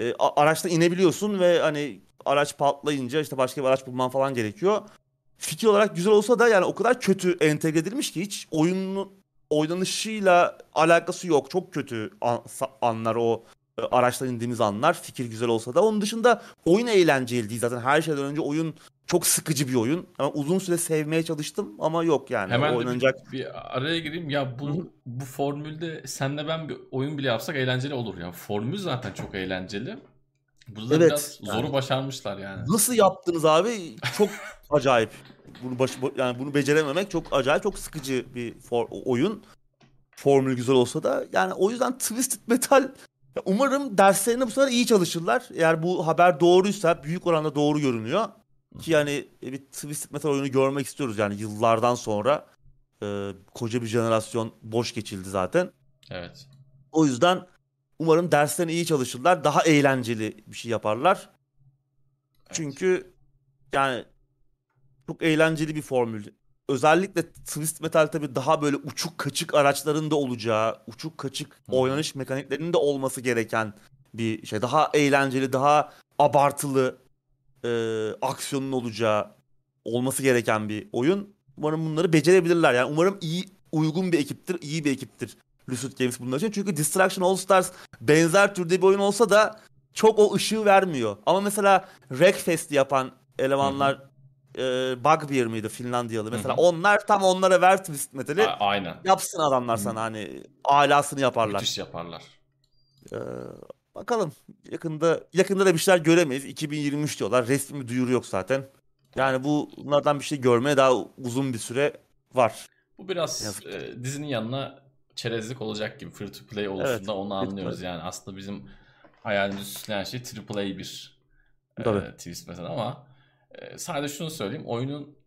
E, araçta inebiliyorsun ve hani araç patlayınca işte başka bir araç bulman falan gerekiyor. Fikir olarak güzel olsa da yani o kadar kötü entegre edilmiş ki hiç oyunun oynanışıyla alakası yok. Çok kötü an, anlar o araçtan indiğimiz anlar. Fikir güzel olsa da. Onun dışında oyun eğlenceli değil zaten. Her şeyden önce oyun çok sıkıcı bir oyun. Ama uzun süre sevmeye çalıştım ama yok yani. Hemen oynanacak. Bir, bir araya gireyim. Ya bu bu formülde senle ben bir oyun bile yapsak eğlenceli olur ya. Formül zaten çok eğlenceli. Burada evet, biraz yani. zoru başarmışlar yani. Nasıl yaptınız abi? Çok acayip. Bunu baş, yani bunu becerememek çok acayip, çok sıkıcı bir for, oyun. Formül güzel olsa da yani o yüzden Twisted Metal Umarım derslerine bu sefer iyi çalışırlar. Eğer bu haber doğruysa büyük oranda doğru görünüyor. Ki yani bir Twisted Metal oyunu görmek istiyoruz yani yıllardan sonra. E, koca bir jenerasyon boş geçildi zaten. Evet. O yüzden umarım derslerine iyi çalışırlar. Daha eğlenceli bir şey yaparlar. Evet. Çünkü yani çok eğlenceli bir formül özellikle Twist Metal tabi daha böyle uçuk kaçık araçların da olacağı, uçuk kaçık oynanış mekaniklerinin de olması gereken bir şey. Daha eğlenceli, daha abartılı e, aksiyonun olacağı olması gereken bir oyun. Umarım bunları becerebilirler. Yani umarım iyi uygun bir ekiptir, iyi bir ekiptir Lucid Games bunlar için. Çünkü Distraction All Stars benzer türde bir oyun olsa da çok o ışığı vermiyor. Ama mesela Wreckfest yapan elemanlar e, Bugbear mıydı Finlandiyalı mesela Hı hı. onlar tam onlara ver twist metali A- aynen. yapsın adamlar Hı. sana hani alasını yaparlar. Müthiş yaparlar. Ee, bakalım yakında yakında da bir şeyler göremeyiz. 2023 diyorlar. Resmi duyuru yok zaten. Yani bu bunlardan bir şey görmeye daha uzun bir süre var. Bu biraz Yazık. e, dizinin yanına çerezlik olacak gibi free to play oluşunda Evet, onu anlıyoruz. Yani aslında bizim hayalimizi süsleyen şey AAA bir e, twist mesela ama e, sadece şunu söyleyeyim. Oyunun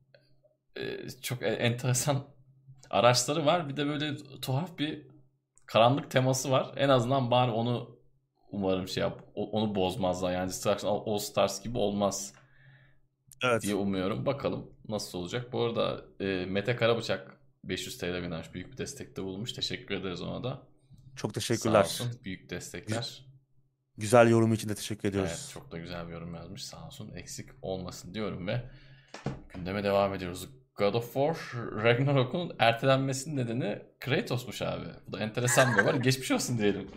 e, çok e- enteresan araçları var. Bir de böyle tuhaf bir karanlık teması var. En azından bari onu umarım şey yap onu bozmazlar. Yani Destruction All Stars gibi olmaz Evet. diye umuyorum. Bakalım nasıl olacak. Bu arada e, Mete Karabıçak 500 TL göndermiş. Büyük bir destekte bulunmuş. Teşekkür ederiz ona da. Çok Sağ teşekkürler. olsun. Büyük destekler. Güzel yorum için de teşekkür ediyoruz. Evet, çok da güzel bir yorum yazmış. Sağ olsun. Eksik olmasın diyorum ve gündeme devam ediyoruz. God of War Ragnarok'un ertelenmesinin nedeni Kratos'muş abi. Bu da enteresan bir haber. Geçmiş olsun diyelim.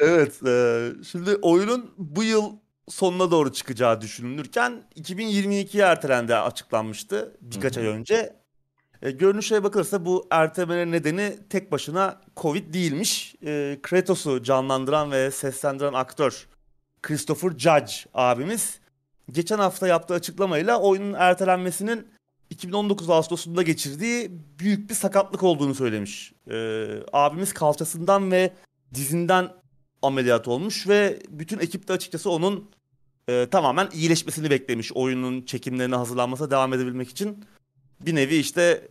Evet, e, şimdi oyunun bu yıl sonuna doğru çıkacağı düşünülürken 2022'ye ertelendi açıklanmıştı birkaç Hı hı. ay önce. E, görünüşe bakılırsa bu ertelemenin nedeni tek başına Covid değilmiş. E, Kratos'u canlandıran ve seslendiren aktör Christopher Judge abimiz geçen hafta yaptığı açıklamayla oyunun ertelenmesinin 2019 Ağustos'unda geçirdiği büyük bir sakatlık olduğunu söylemiş. E, abimiz kalçasından ve dizinden ameliyat olmuş ve bütün ekip de açıkçası onun e, tamamen iyileşmesini beklemiş. Oyunun çekimlerine hazırlanmasına devam edebilmek için. Bir nevi işte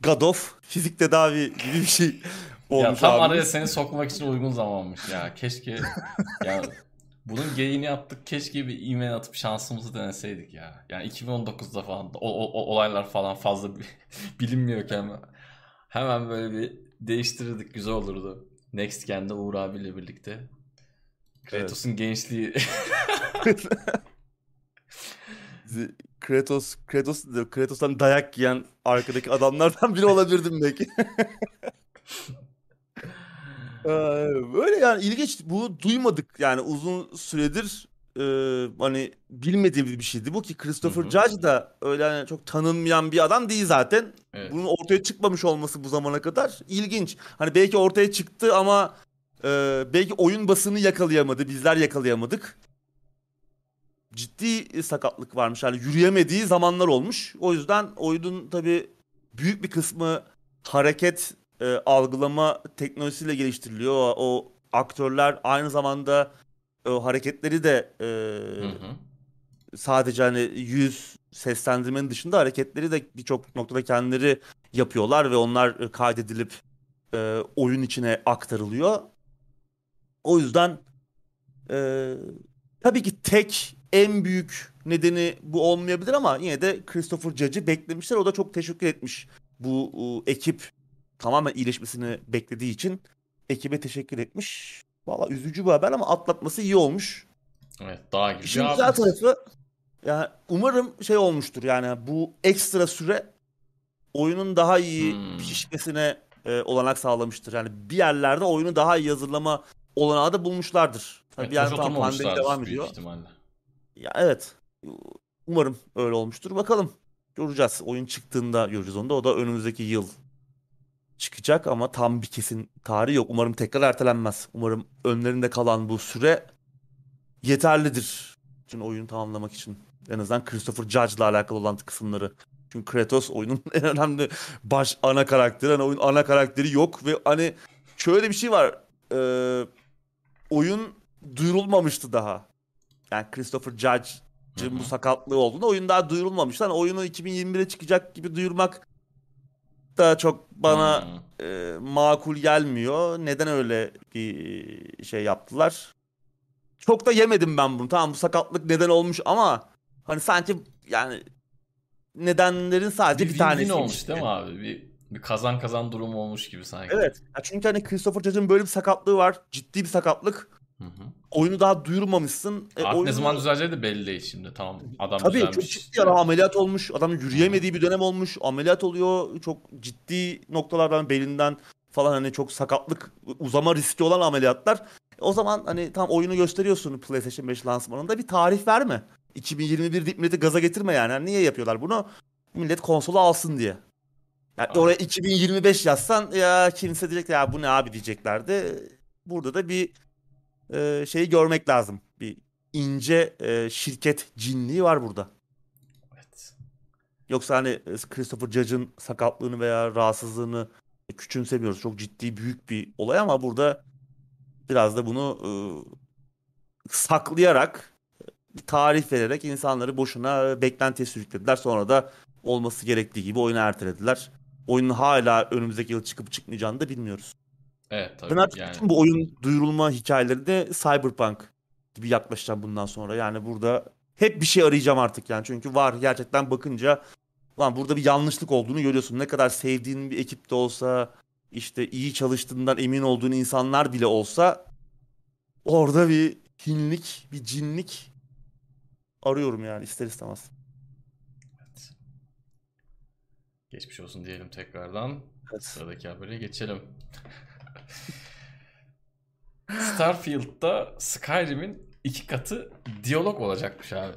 God of fizik tedavi gibi bir şey olmuş ya tam abimiz. araya seni sokmak için uygun zamanmış ya. Keşke ya bunun geyini yaptık. Keşke bir e-mail atıp şansımızı deneseydik ya. Yani 2019'da falan o, o- olaylar falan fazla bi- bilinmiyorken hemen böyle bir değiştirirdik. Güzel olurdu. Next Gen'de Uğur abiyle birlikte. Kratos'un gençliği Z- Kratos, Kratos, Kratos'tan dayak yiyen arkadaki adamlardan biri olabilirdim belki. Böyle yani ilginç. Bu duymadık yani uzun süredir e, hani bilmediğimiz bir şeydi bu ki Christopher Hı hı. Judge da öyle hani çok tanınmayan bir adam değil zaten. Evet. Bunun ortaya çıkmamış olması bu zamana kadar ilginç. Hani belki ortaya çıktı ama e, belki oyun basını yakalayamadı, bizler yakalayamadık. Ciddi sakatlık varmış. Yani yürüyemediği zamanlar olmuş. O yüzden oyunun tabii büyük bir kısmı hareket e, algılama teknolojisiyle geliştiriliyor. O, o aktörler aynı zamanda o hareketleri de e, Hı hı. sadece hani yüz seslendirmenin dışında hareketleri de birçok noktada kendileri yapıyorlar ve onlar e, kaydedilip e, oyun içine aktarılıyor. O yüzden e, tabii ki tek en büyük nedeni bu olmayabilir ama yine de Christopher Judge'ı beklemişler. O da çok teşekkür etmiş. Bu e, ekip tamamen iyileşmesini beklediği için ekibe teşekkür etmiş. Valla üzücü bir haber ama atlatması iyi olmuş. Evet, gibi. İşin bir güzel tarafı yani umarım şey olmuştur yani bu ekstra süre oyunun daha iyi Hmm. pişmesine e, olanak sağlamıştır. Yani bir yerlerde oyunu daha iyi hazırlama olanağı da bulmuşlardır. Tabii Evet, bir tam pandemi devam büyük ediyor. ihtimalle. Ya evet. Umarım öyle olmuştur. Bakalım. Göreceğiz. Oyun çıktığında göreceğiz onu da. O da önümüzdeki yıl çıkacak ama tam bir kesin tarihi yok. Umarım tekrar ertelenmez. Umarım önlerinde kalan bu süre yeterlidir. Bütün oyunu tamamlamak için. En azından Christopher Judge'la alakalı olan kısımları. Çünkü Kratos oyunun en önemli baş ana karakteri. Hani oyun ana karakteri yok ve hani şöyle bir şey var. Ee, oyun duyurulmamıştı daha. Yani Christopher Judge'ın bu sakatlığı olduğunu oyun daha duyurulmamıştı. Hani oyunu 2021'e çıkacak gibi duyurmak da çok bana Hmm. e, makul gelmiyor. Neden öyle bir şey yaptılar? Çok da yemedim ben bunu. Tamam bu sakatlık neden olmuş ama hani sanki yani nedenlerin sadece bir bir, tanesi. olmuş değil mi abi? Bir, bir kazan kazan durumu olmuş gibi sanki. Evet. Ya çünkü hani Christopher Judge'ın böyle bir sakatlığı var. Ciddi bir sakatlık. Hı hı. Oyunu daha duyurmamışsın. E, Artık ne oyunu- zaman düzeleceği de belli değil şimdi. Tamam adam Tabii düzelmiş. çok ciddi ara ameliyat olmuş. Adamın yürüyemediği bir dönem olmuş. Ameliyat oluyor. Çok ciddi noktalardan belinden falan hani çok sakatlık uzama riski olan ameliyatlar. O zaman hani tam oyunu gösteriyorsun PlayStation 5 lansmanında bir tarih verme. 2021 deyip milleti gaza getirme yani. Hani niye yapıyorlar bunu? Millet konsolu alsın diye. Yani Aynen. oraya 2025 yazsan ya kimse diyecek ya bu ne abi diyeceklerdi. Burada da bir e, şeyi görmek lazım. Bir ince e, şirket cinliği var burada. Evet. Yoksa hani e, Christopher Judge'ın sakatlığını veya rahatsızlığını küçümsemiyoruz. Çok ciddi büyük bir olay ama burada biraz da bunu e, saklayarak bir tarih vererek insanları boşuna beklentiye sürüklediler. Sonra da olması gerektiği gibi oyunu ertelediler. Oyunun hala önümüzdeki yıl çıkıp çıkmayacağını da bilmiyoruz. Evet tabii Ben artık yani. bütün bu oyun duyurulma hikayelerinde Cyberpunk gibi yaklaşacağım bundan sonra. Yani burada hep bir şey arayacağım artık yani. Çünkü var gerçekten bakınca lan burada bir yanlışlık olduğunu görüyorsun. Ne kadar sevdiğin bir ekipte olsa işte iyi çalıştığından emin olduğun insanlar bile olsa orada bir hinlik, bir cinlik arıyorum yani ister istemez. Evet. Geçmiş olsun diyelim tekrardan. Evet. Sıradaki habere geçelim. Starfield'da Skyrim'in iki katı diyalog olacakmış abi.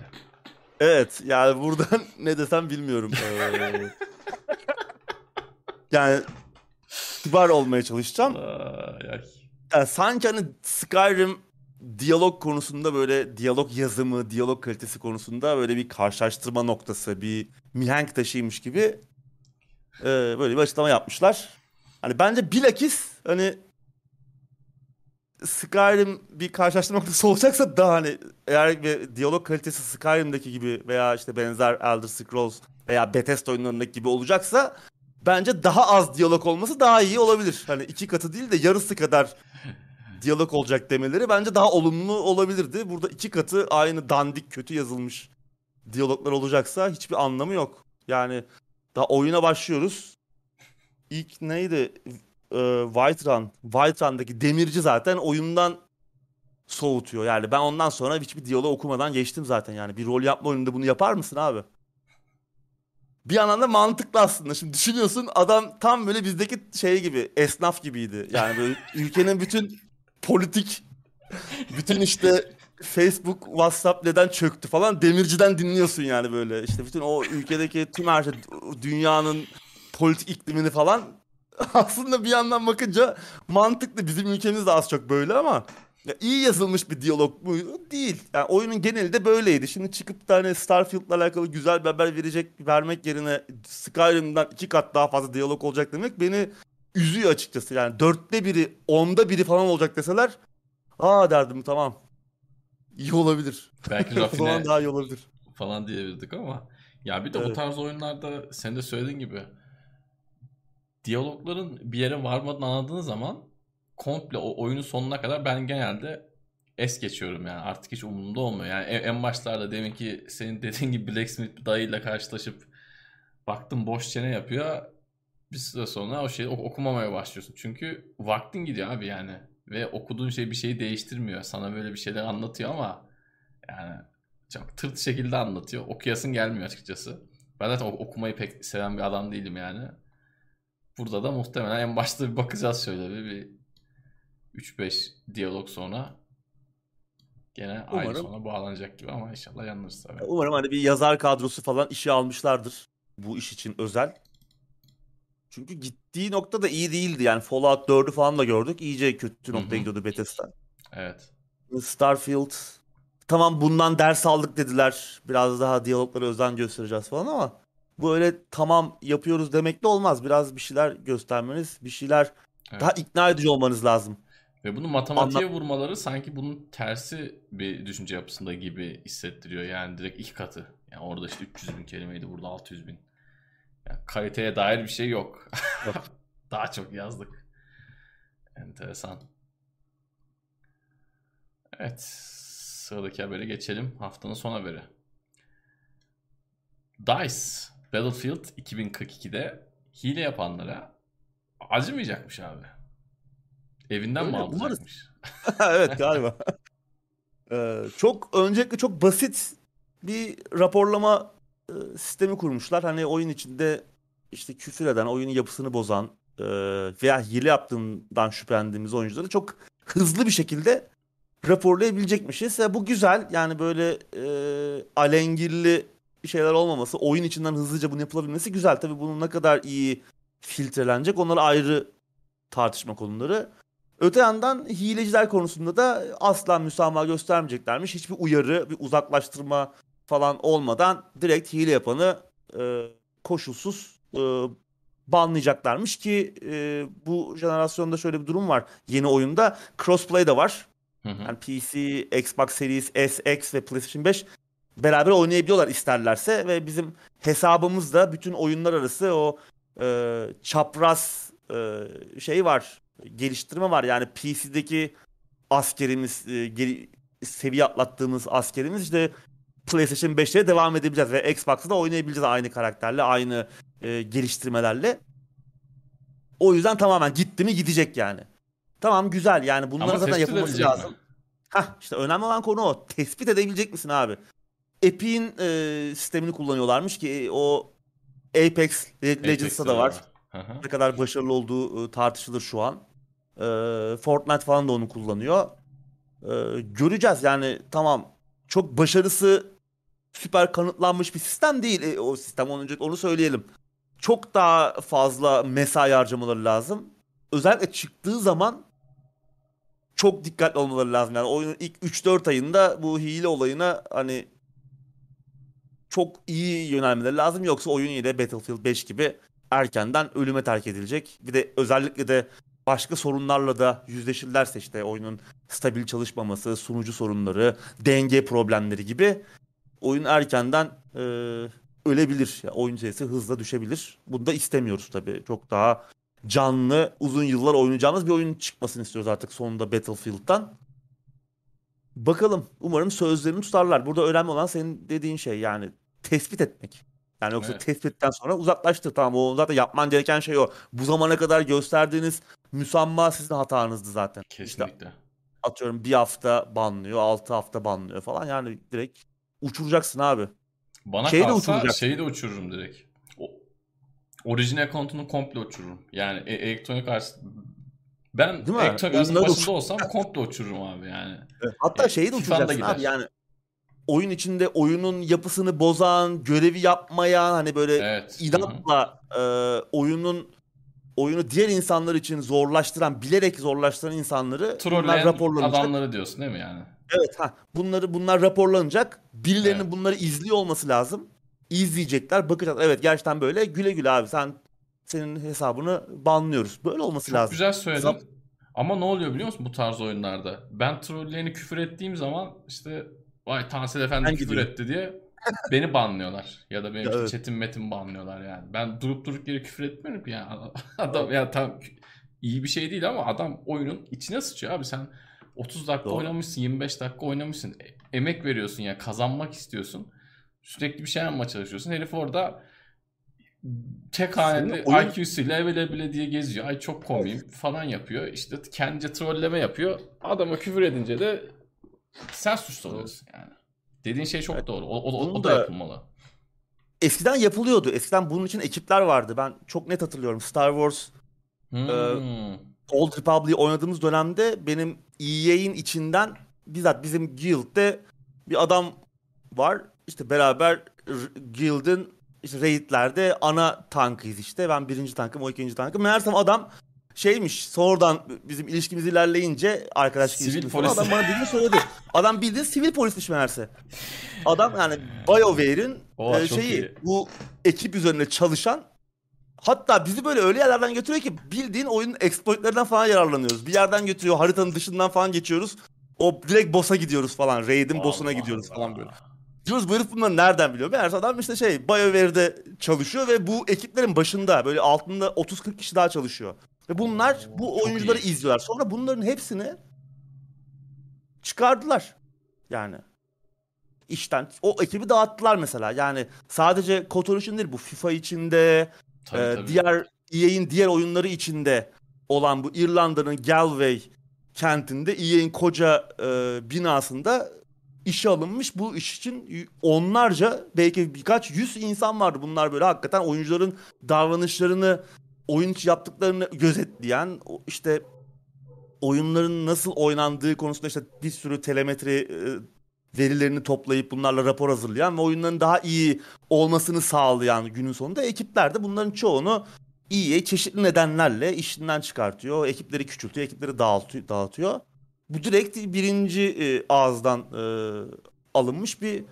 Evet yani buradan ne desem bilmiyorum. Ee, yani kibar olmaya çalışacağım. Yani sanki hani Skyrim diyalog konusunda böyle diyalog yazımı, diyalog kalitesi konusunda böyle bir karşılaştırma noktası, bir mihenk taşıymış gibi e, böyle bir açıklama yapmışlar. Hani bence bilakis hani Skyrim bir karşılaştırma noktası olacaksa daha hani eğer bir diyalog kalitesi Skyrim'deki gibi veya işte benzer Elder Scrolls veya Bethesda oyunlarındaki gibi olacaksa bence daha az diyalog olması daha iyi olabilir. Hani iki katı değil de yarısı kadar diyalog olacak demeleri bence daha olumlu olabilirdi. Burada iki katı aynı dandik kötü yazılmış diyaloglar olacaksa hiçbir anlamı yok. Yani daha oyuna başlıyoruz. İlk neydi? Ee, White Run. White Run'daki demirci zaten oyundan soğutuyor. Yani ben ondan sonra hiçbir diyalog okumadan geçtim zaten yani. Bir rol yapma oyununda bunu yapar mısın abi? Bir yandan da mantıklı aslında. Şimdi düşünüyorsun adam tam böyle bizdeki şey gibi esnaf gibiydi. Yani böyle ülkenin bütün politik bütün işte Facebook, WhatsApp neden çöktü falan demirciden dinliyorsun yani böyle. İşte bütün o ülkedeki tüm her şey dünyanın politik iklimini falan aslında bir yandan bakınca mantıklı. Bizim ülkemiz de az çok böyle ama ya iyi yazılmış bir diyalog mu? Değil. Yani oyunun geneli de böyleydi. Şimdi çıkıp da hani Starfield'la alakalı güzel bir haber verecek, vermek yerine Skyrim'den iki kat daha fazla diyalog olacak demek beni üzüyor açıkçası. Yani dörtte biri, onda biri falan olacak deseler aa derdim tamam. İyi olabilir. Belki o rafine daha iyi olabilir. falan diyebilirdik ama ya bir de bu Evet. tarz oyunlarda sen de söylediğin gibi diyalogların bir yere varmadığını anladığın zaman komple o oyunun sonuna kadar ben genelde es geçiyorum yani artık hiç umurumda olmuyor. Yani en, en başlarda demin ki senin dediğin gibi Blacksmith dayıyla karşılaşıp baktım boş çene yapıyor. Bir süre sonra o şeyi ok- okumamaya başlıyorsun. Çünkü vaktin gidiyor abi yani. Ve okuduğun şey bir şeyi değiştirmiyor. Sana böyle bir şeyler anlatıyor ama yani çok tırt şekilde anlatıyor. Okuyasın gelmiyor açıkçası. Ben zaten ok- okumayı pek seven bir adam değilim yani. Burada da muhtemelen en başta bir bakacağız şöyle bir, bir 3-5 diyalog sonra gene aynı Umarım. sona bağlanacak gibi ama inşallah yanılırız tabii. Umarım hani bir yazar kadrosu falan işe almışlardır bu iş için özel. Çünkü gittiği nokta da iyi değildi. Yani Fallout 4'ü falan da gördük. İyice kötü noktaya gidiyordu Bethesda. Evet. Starfield tamam bundan ders aldık dediler. Biraz daha diyaloglara özen göstereceğiz falan ama bu öyle tamam yapıyoruz demekle olmaz. Biraz bir şeyler göstermeniz, bir şeyler Evet. daha ikna edici olmanız lazım. Ve bunu matematiğe vurmaları sanki bunun tersi bir düşünce yapısında gibi hissettiriyor. Yani direkt iki katı. Yani orada işte 300 bin kelimeydi burada 600 bin. Yani kaliteye dair bir şey yok. Yok. Daha çok yazdık. Enteresan. Evet. Sıradaki habere geçelim. Haftanın son haberi. DICE Battlefield 2042'de hile yapanlara acımayacakmış abi. Evinden mi Öyle, umarız. alacakmış? evet galiba. Ee, çok öncelikle çok basit bir raporlama e, sistemi kurmuşlar. Hani oyun içinde işte küfür eden, oyunun yapısını bozan e, veya hile yaptığından şüphelendiğimiz oyuncuları çok hızlı bir şekilde raporlayabilecekmişiz. Ve bu güzel. Yani böyle e, alengirli şeyler olmaması, oyun içinden hızlıca bunu yapılabilmesi güzel. Tabii bunun ne kadar iyi filtrelenecek onlar ayrı tartışma konuları. Öte yandan hileciler konusunda da asla müsamaha göstermeyeceklermiş. Hiçbir uyarı, bir uzaklaştırma falan olmadan direkt hile yapanı e, koşulsuz e, banlayacaklarmış ki e, bu jenerasyonda şöyle bir durum var. Yeni oyunda crossplay de var. Hı hı. Yani PC, Xbox Series S, X ve PlayStation 5 beraber oynayabiliyorlar isterlerse ve bizim hesabımızda bütün oyunlar arası o e, çapraz e, şey var, geliştirme var. Yani PC'deki askerimiz, e, geri, seviye atlattığımız askerimiz işte PlayStation 5'te devam edebileceğiz ve Xbox'ta da oynayabileceğiz aynı karakterle, aynı e, geliştirmelerle. O yüzden tamamen gitti mi gidecek yani. Tamam güzel yani bunların Ama zaten yapılması lazım. mi? Hah işte önemli olan konu o. Tespit edebilecek misin abi? Epic'in e, sistemini kullanıyorlarmış ki e, o Apex Le- Legends'ta da var. Hı. Ne kadar başarılı olduğu e, tartışılır şu an. E, Fortnite falan da onu kullanıyor. E, göreceğiz yani tamam çok başarısı süper kanıtlanmış bir sistem değil e, o sistem onu, onu söyleyelim. Çok daha fazla mesai harcamaları lazım. Özellikle çıktığı zaman çok dikkatli olmaları lazım. Yani oyunun ilk 3-4 ayında bu hile olayına hani çok iyi yönelmeleri lazım. Yoksa oyun yine Battlefield 5 gibi erkenden ölüme terk edilecek. Bir de özellikle de başka sorunlarla da yüzleşirlerse işte oyunun stabil çalışmaması, sunucu sorunları, denge problemleri gibi oyun erkenden e, ölebilir. Yani oyun sayısı hızla düşebilir. Bunu da istemiyoruz tabii. Çok daha canlı, uzun yıllar oynayacağımız bir oyun çıkmasını istiyoruz artık sonunda Battlefield'dan. Bakalım. Umarım sözlerini tutarlar. Burada önemli olan senin dediğin şey yani tespit etmek. Yani yoksa Evet. tespitten sonra uzaklaştır. Tamam o zaten yapman gereken şey o. Bu zamana kadar gösterdiğiniz müsamma sizin hatanızdı zaten. İşte Kesinlikle. atıyorum bir hafta banlıyor, altı hafta banlıyor falan. Yani direkt uçuracaksın abi. Bana Şeyi de kalsa uçuracak. şeyi de uçururum direkt. O, orijinal account'unu komple uçururum. Yani e- elektronik arts ben Değil mi? elektronik Oyunları başında olsam komple uçururum abi yani. Hatta Ya, şeyi de uçuracaksın abi yani oyun içinde oyunun yapısını bozan, görevi yapmayan hani böyle Evet. İnatla e, oyunun oyunu diğer insanlar için zorlaştıran, bilerek zorlaştıran insanları Trolleyen raporlanacak. adamları diyorsun değil mi yani? Evet ha bunları bunlar raporlanacak. Birilerinin Evet. bunları izliyor olması lazım. İzleyecekler, bakacaklar. Evet gerçekten böyle güle güle abi sen senin hesabını banlıyoruz. Böyle olması Çok lazım. güzel söyledin. Zam- Ama ne oluyor biliyor musun bu tarz oyunlarda? Ben trolleyeni küfür ettiğim zaman işte vay Tansel Efendi Ben küfür gidiyorum. etti diye beni banlıyorlar. Ya da benim Evet. chatim metin banlıyorlar yani. Ben durup durup yere küfür etmiyorum ki yani. Adam ya tam iyi bir şey değil ama adam oyunun içine sıçıyor abi sen 30 dakika Doğru. oynamışsın, 25 dakika oynamışsın. E- emek veriyorsun ya, kazanmak istiyorsun. Sürekli bir şey yapmaya çalışıyorsun. Herif orada tek Senin oyun- IQ'suyla evle bile diye geziyor. Ay çok komiyim falan yapıyor. İşte kendince trolleme yapıyor. Adama küfür edince de sen suçlu oluyorsun yani. Dediğin şey çok doğru. O, o, o Bunu da da- yapılmalı. Eskiden yapılıyordu. Eskiden bunun için ekipler vardı. Ben çok net hatırlıyorum. Star Wars Hmm. Old Republic'i oynadığımız dönemde benim EA'in içinden bizzat bizim guild'de bir adam var. İşte beraber guild'in işte raid'lerde ana tankıyız işte. Ben birinci tankım, o ikinci tankım. Meğersem adam şeymiş sonradan bizim ilişkimiz ilerleyince arkadaşlık Sivil polis. adam bana bildiğini söyledi. adam bildiğin sivil polismiş meğerse. Adam yani BioWare'in e, şeyi iyi. bu ekip üzerine çalışan hatta bizi böyle öyle yerlerden götürüyor ki bildiğin oyunun exploitlerden falan yararlanıyoruz. Bir yerden götürüyor haritanın dışından falan geçiyoruz. O direkt boss'a gidiyoruz falan. Raid'in boss'una gidiyoruz Allah. falan böyle. Diyoruz bu herif bunları nereden biliyor? Meğerse adam işte şey BioWare'de çalışıyor ve bu ekiplerin başında böyle altında 30-40 kişi daha çalışıyor. Ve bunlar bu çok oyuncuları iyi. izliyorlar. Sonra bunların hepsini çıkardılar. Yani işten o ekibi dağıttılar mesela. Yani sadece KOTOR için değil bu FIFA içinde Tabii, ee, tabii. diğer EA'in diğer oyunları içinde olan bu İrlanda'nın Galway kentinde EA'in koca e, binasında işe alınmış. Bu iş için onlarca belki birkaç yüz insan vardı. Bunlar böyle hakikaten oyuncuların davranışlarını, oyun yaptıklarını gözetleyen, işte oyunların nasıl oynandığı konusunda işte bir sürü telemetri e, verilerini toplayıp bunlarla rapor hazırlayan ve oyunların daha iyi olmasını sağlayan günün sonunda ekipler de bunların çoğunu iyi çeşitli nedenlerle işinden çıkartıyor. Ekipleri küçültüyor, ekipleri dağıtıyor. dağıtıyor. Bu direkt birinci e, ağızdan e, alınmış bir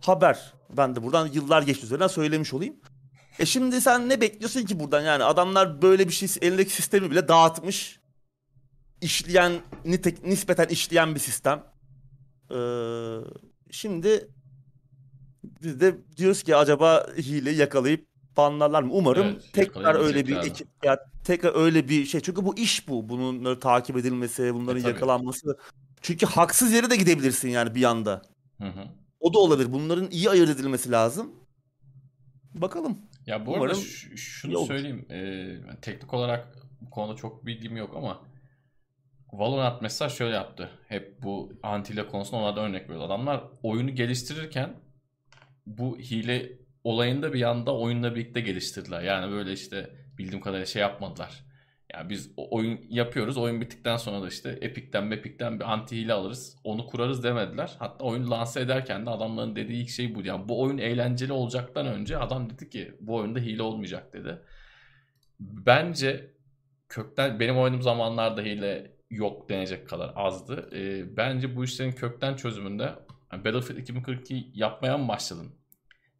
haber. Ben de buradan yıllar geçti üzerinden söylemiş olayım. E şimdi sen ne bekliyorsun ki buradan yani adamlar böyle bir şey elindeki sistemi bile dağıtmış. İşleyen nitek, nispeten işleyen bir sistem. Ee, şimdi biz de diyoruz ki acaba hile yakalayıp banlarlar mı? Umarım Evet, tekrar öyle bir ekip ya tekrar öyle bir şey. Çünkü bu iş bu. Bunun takip edilmesi, bunların E, tabii. yakalanması. Çünkü haksız yere de gidebilirsin yani bir anda. Hı hı. O da olabilir. Bunların iyi ayırt edilmesi lazım. Bakalım. Ya bu Umarım arada şunu olur. söyleyeyim. Ee, teknik olarak bu konuda çok bilgim yok ama Valorant mesela şöyle yaptı. Hep bu antile konusunda onlardan örnek veriyor. Adamlar oyunu geliştirirken bu hile olayında bir yanda oyunla birlikte geliştirdiler. Yani böyle işte bildiğim kadarıyla şey yapmadılar. Yani biz oyun yapıyoruz. Oyun bittikten sonra da işte Epic'ten Mepic'ten bir anti hile alırız. Onu kurarız demediler. Hatta oyunu lanse ederken de adamların dediği ilk şey buydu. Yani bu oyun eğlenceli olacaktan önce adam dedi ki bu oyunda hile olmayacak dedi. Bence kökten benim oynadığım zamanlarda hile yok denecek kadar azdı. Ee, bence bu işlerin kökten çözümünde yani Battlefield 2042 yapmaya mı başladın?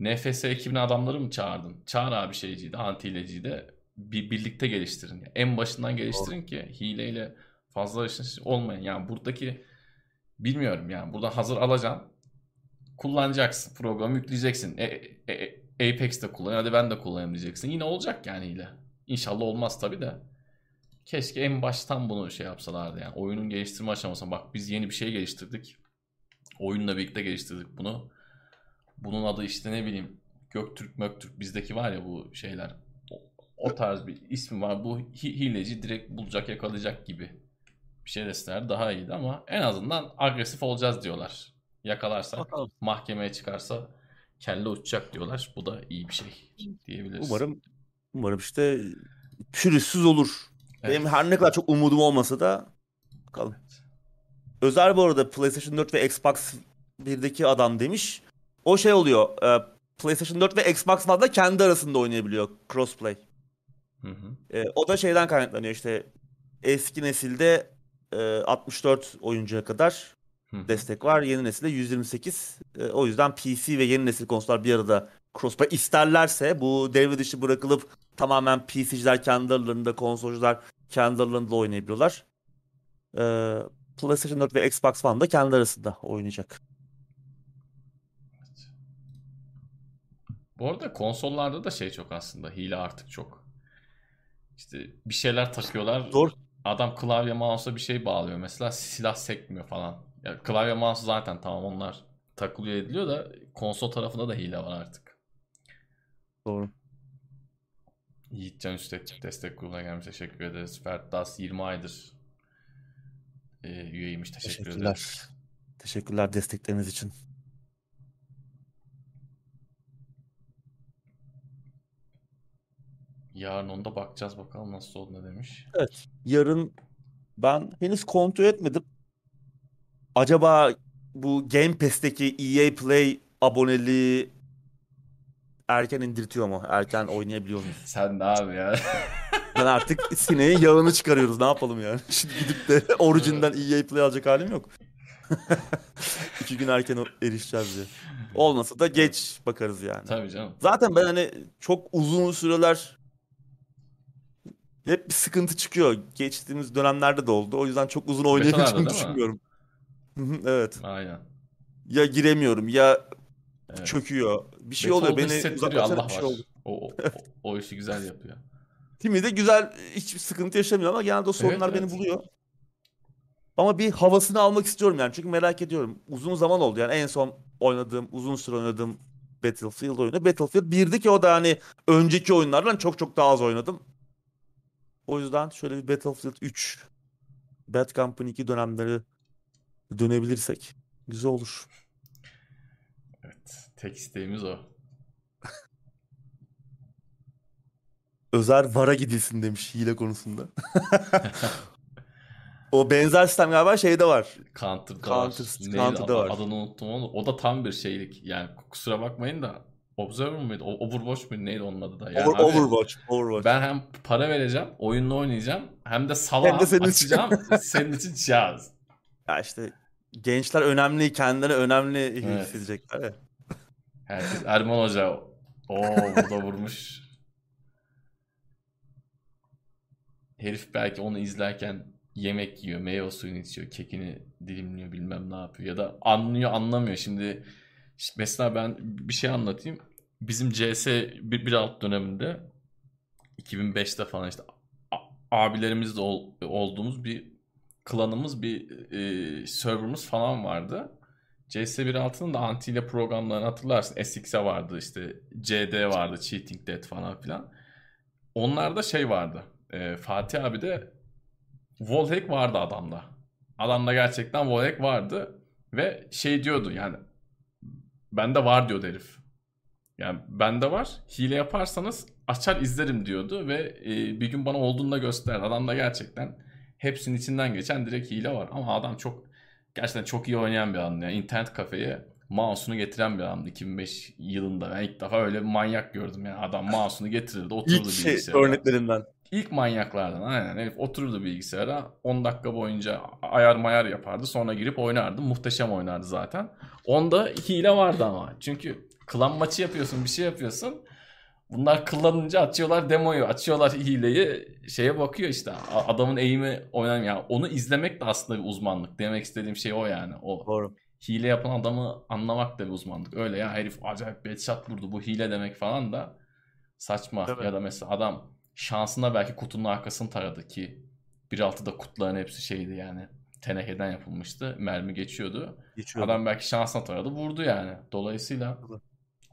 NFS ekibine adamları mı çağırdın? Çağır abi şeyciyi de anti hileciyi de bir birlikte geliştirin. En başından geliştirin ki hileyle fazla işin olmayın. Yani buradaki bilmiyorum yani buradan hazır alacaksın. Kullanacaksın. Programı yükleyeceksin. E, e, e, Apex'te kullan. Hadi ben de kullanayım diyeceksin. Yine olacak yani hile. İnşallah olmaz tabii de. Keşke en baştan bunu şey yapsalardı yani. Oyunun geliştirme aşamasında bak biz yeni bir şey geliştirdik. Oyunla birlikte geliştirdik bunu. Bunun adı işte ne bileyim Göktürk Möktürk bizdeki var ya bu şeyler. O, tarz bir ismi var. Bu hi- hileci direkt bulacak yakalayacak gibi bir şey deseler daha iyiydi ama en azından agresif olacağız diyorlar. Yakalarsak Bakalım. mahkemeye çıkarsa kelle uçacak diyorlar. Bu da iyi bir şey diyebiliriz. Umarım umarım işte pürüzsüz olur. Evet. Benim her ne kadar çok umudum olmasa da bakalım. Özel bu arada PlayStation 4 ve Xbox 1'deki adam demiş. O şey oluyor. e, PlayStation 4 ve Xbox One'da kendi arasında oynayabiliyor. Crossplay. Hı hı. E, o da şeyden kaynaklanıyor işte eski nesilde e, 64 oyuncuya kadar Hı destek var. Yeni nesilde 128. E, o yüzden PC ve yeni nesil konsollar bir arada crossplay isterlerse bu devre dışı bırakılıp tamamen PC'ciler kendi aralarında, konsolcular kendi aralarında oynayabiliyorlar. E, PlayStation 4 ve Xbox One da kendi arasında oynayacak. Bu arada konsollarda da şey çok aslında. Hile artık çok. İşte bir şeyler takıyorlar. Zor. Adam klavye mouse'a bir şey bağlıyor. Mesela silah sekmiyor falan. Ya klavye mouse zaten tamam onlar takılıyor ediliyor da konsol tarafında da hile var artık. Doğru. Yiğitcan Üstet destek grubuna gelmiş. Teşekkür ederiz. Ferdas 20 aydır e, üyeymiş. Teşekkür Teşekkürler. ederiz. Teşekkürler destekleriniz için. Yarın onda bakacağız bakalım nasıl oldu ne demiş. Evet. Yarın ben henüz kontrol etmedim. Acaba bu Game Pass'teki EA Play aboneliği erken indirtiyor mu? Erken oynayabiliyor muyuz? Sen de abi ya. Ben artık sineğin yağını çıkarıyoruz. Ne yapalım yani? Şimdi gidip de orijinden EA Play alacak halim yok. İki gün erken erişeceğiz diye. Olmasa da geç bakarız yani. Tabii canım. Zaten ben hani çok uzun süreler hep bir sıkıntı çıkıyor. Geçtiğimiz dönemlerde de oldu. O yüzden çok uzun oynayabileceğimi düşünmüyorum. Evet. Aynen. Ya giremiyorum ya Evet. çöküyor. Bir şey Beton oluyor. Beni uzaklaşan Allah bir şey var. oldu. O, o, o, işi güzel yapıyor. Timi de güzel hiçbir sıkıntı yaşamıyor ama genelde o sorunlar evet. beni buluyor. Ama bir havasını almak istiyorum yani. Çünkü merak ediyorum. Uzun zaman oldu yani en son oynadığım, uzun süre oynadığım Battlefield oyunu. Battlefield 1'di ki o da hani önceki oyunlardan çok çok daha az oynadım. O yüzden şöyle bir Battlefield 3, Bad Company 2 dönemleri dönebilirsek güzel olur. Evet. Tek isteğimiz o. Özer VAR'a gidilsin demiş hile konusunda. o benzer sistem galiba şeyde var. Counter'da Counter- var. Neydi? Counter'da Ad- var. Adını unuttum onu. O da tam bir şeylik. Yani kusura bakmayın da Observer mıydı? Overwatch muydu? Neydi onun adı da? Yani Over- abi, Overwatch. Overwatch. Ben hem para vereceğim, oyunla oynayacağım. Hem de salağım Hem de senin için. açacağım. senin için cihaz. Ya işte gençler önemli, kendileri önemli Evet. hissedecekler. Herkes Erman Hoca. Oo burada vurmuş. Herif belki onu izlerken yemek yiyor, meyve suyunu içiyor, kekini dilimliyor, bilmem ne yapıyor. Ya da anlıyor, anlamıyor. Şimdi işte mesela ben bir şey anlatayım. Bizim CS 1.6 döneminde 2005'te falan işte a- abilerimizle ol- olduğumuz bir klanımız, bir e, serverımız falan vardı. CS 1.6'nın da anti ile programlarını hatırlarsın. SX'e vardı işte CD vardı, Cheating Dead falan filan. Onlarda şey vardı. e, Fatih abi de wallhack vardı adamda. Adamda gerçekten wallhack vardı ve şey diyordu yani bende var diyordu herif. Yani bende var. Hile yaparsanız açar izlerim diyordu ve e, bir gün bana olduğunda gösterdi. Adamda gerçekten hepsinin içinden geçen direkt hile var. Ama adam çok gerçekten çok iyi oynayan bir adamdı. Yani internet kafeye mouse'unu getiren bir adamdı 2005 yılında. Ben ilk defa öyle bir manyak gördüm yani. Adam mouse'unu getirirdi, otururdu İlk şey bilgisayara. örneklerinden. İlk manyaklardan aynen. Herif otururdu bilgisayara 10 dakika boyunca ayar mayar yapardı. Sonra girip oynardı. Muhteşem oynardı zaten. Onda hile vardı ama. Çünkü klan maçı yapıyorsun bir şey yapıyorsun. Bunlar kullanınca açıyorlar demoyu, açıyorlar hileyi. Şeye bakıyor işte adamın eğimi oynanıyor. Yani onu izlemek de aslında bir uzmanlık. Demek istediğim şey o yani. O Doğru. hile yapan adamı anlamak da bir uzmanlık. Öyle ya herif acayip bir headshot vurdu bu hile demek falan da saçma. Tabii. Ya da mesela adam şansına belki kutunun arkasını taradı ki 1.6'da kutuların hepsi şeydi yani tenekeden yapılmıştı. Mermi geçiyordu. Geçiyor. Adam belki şansına taradı vurdu yani. Dolayısıyla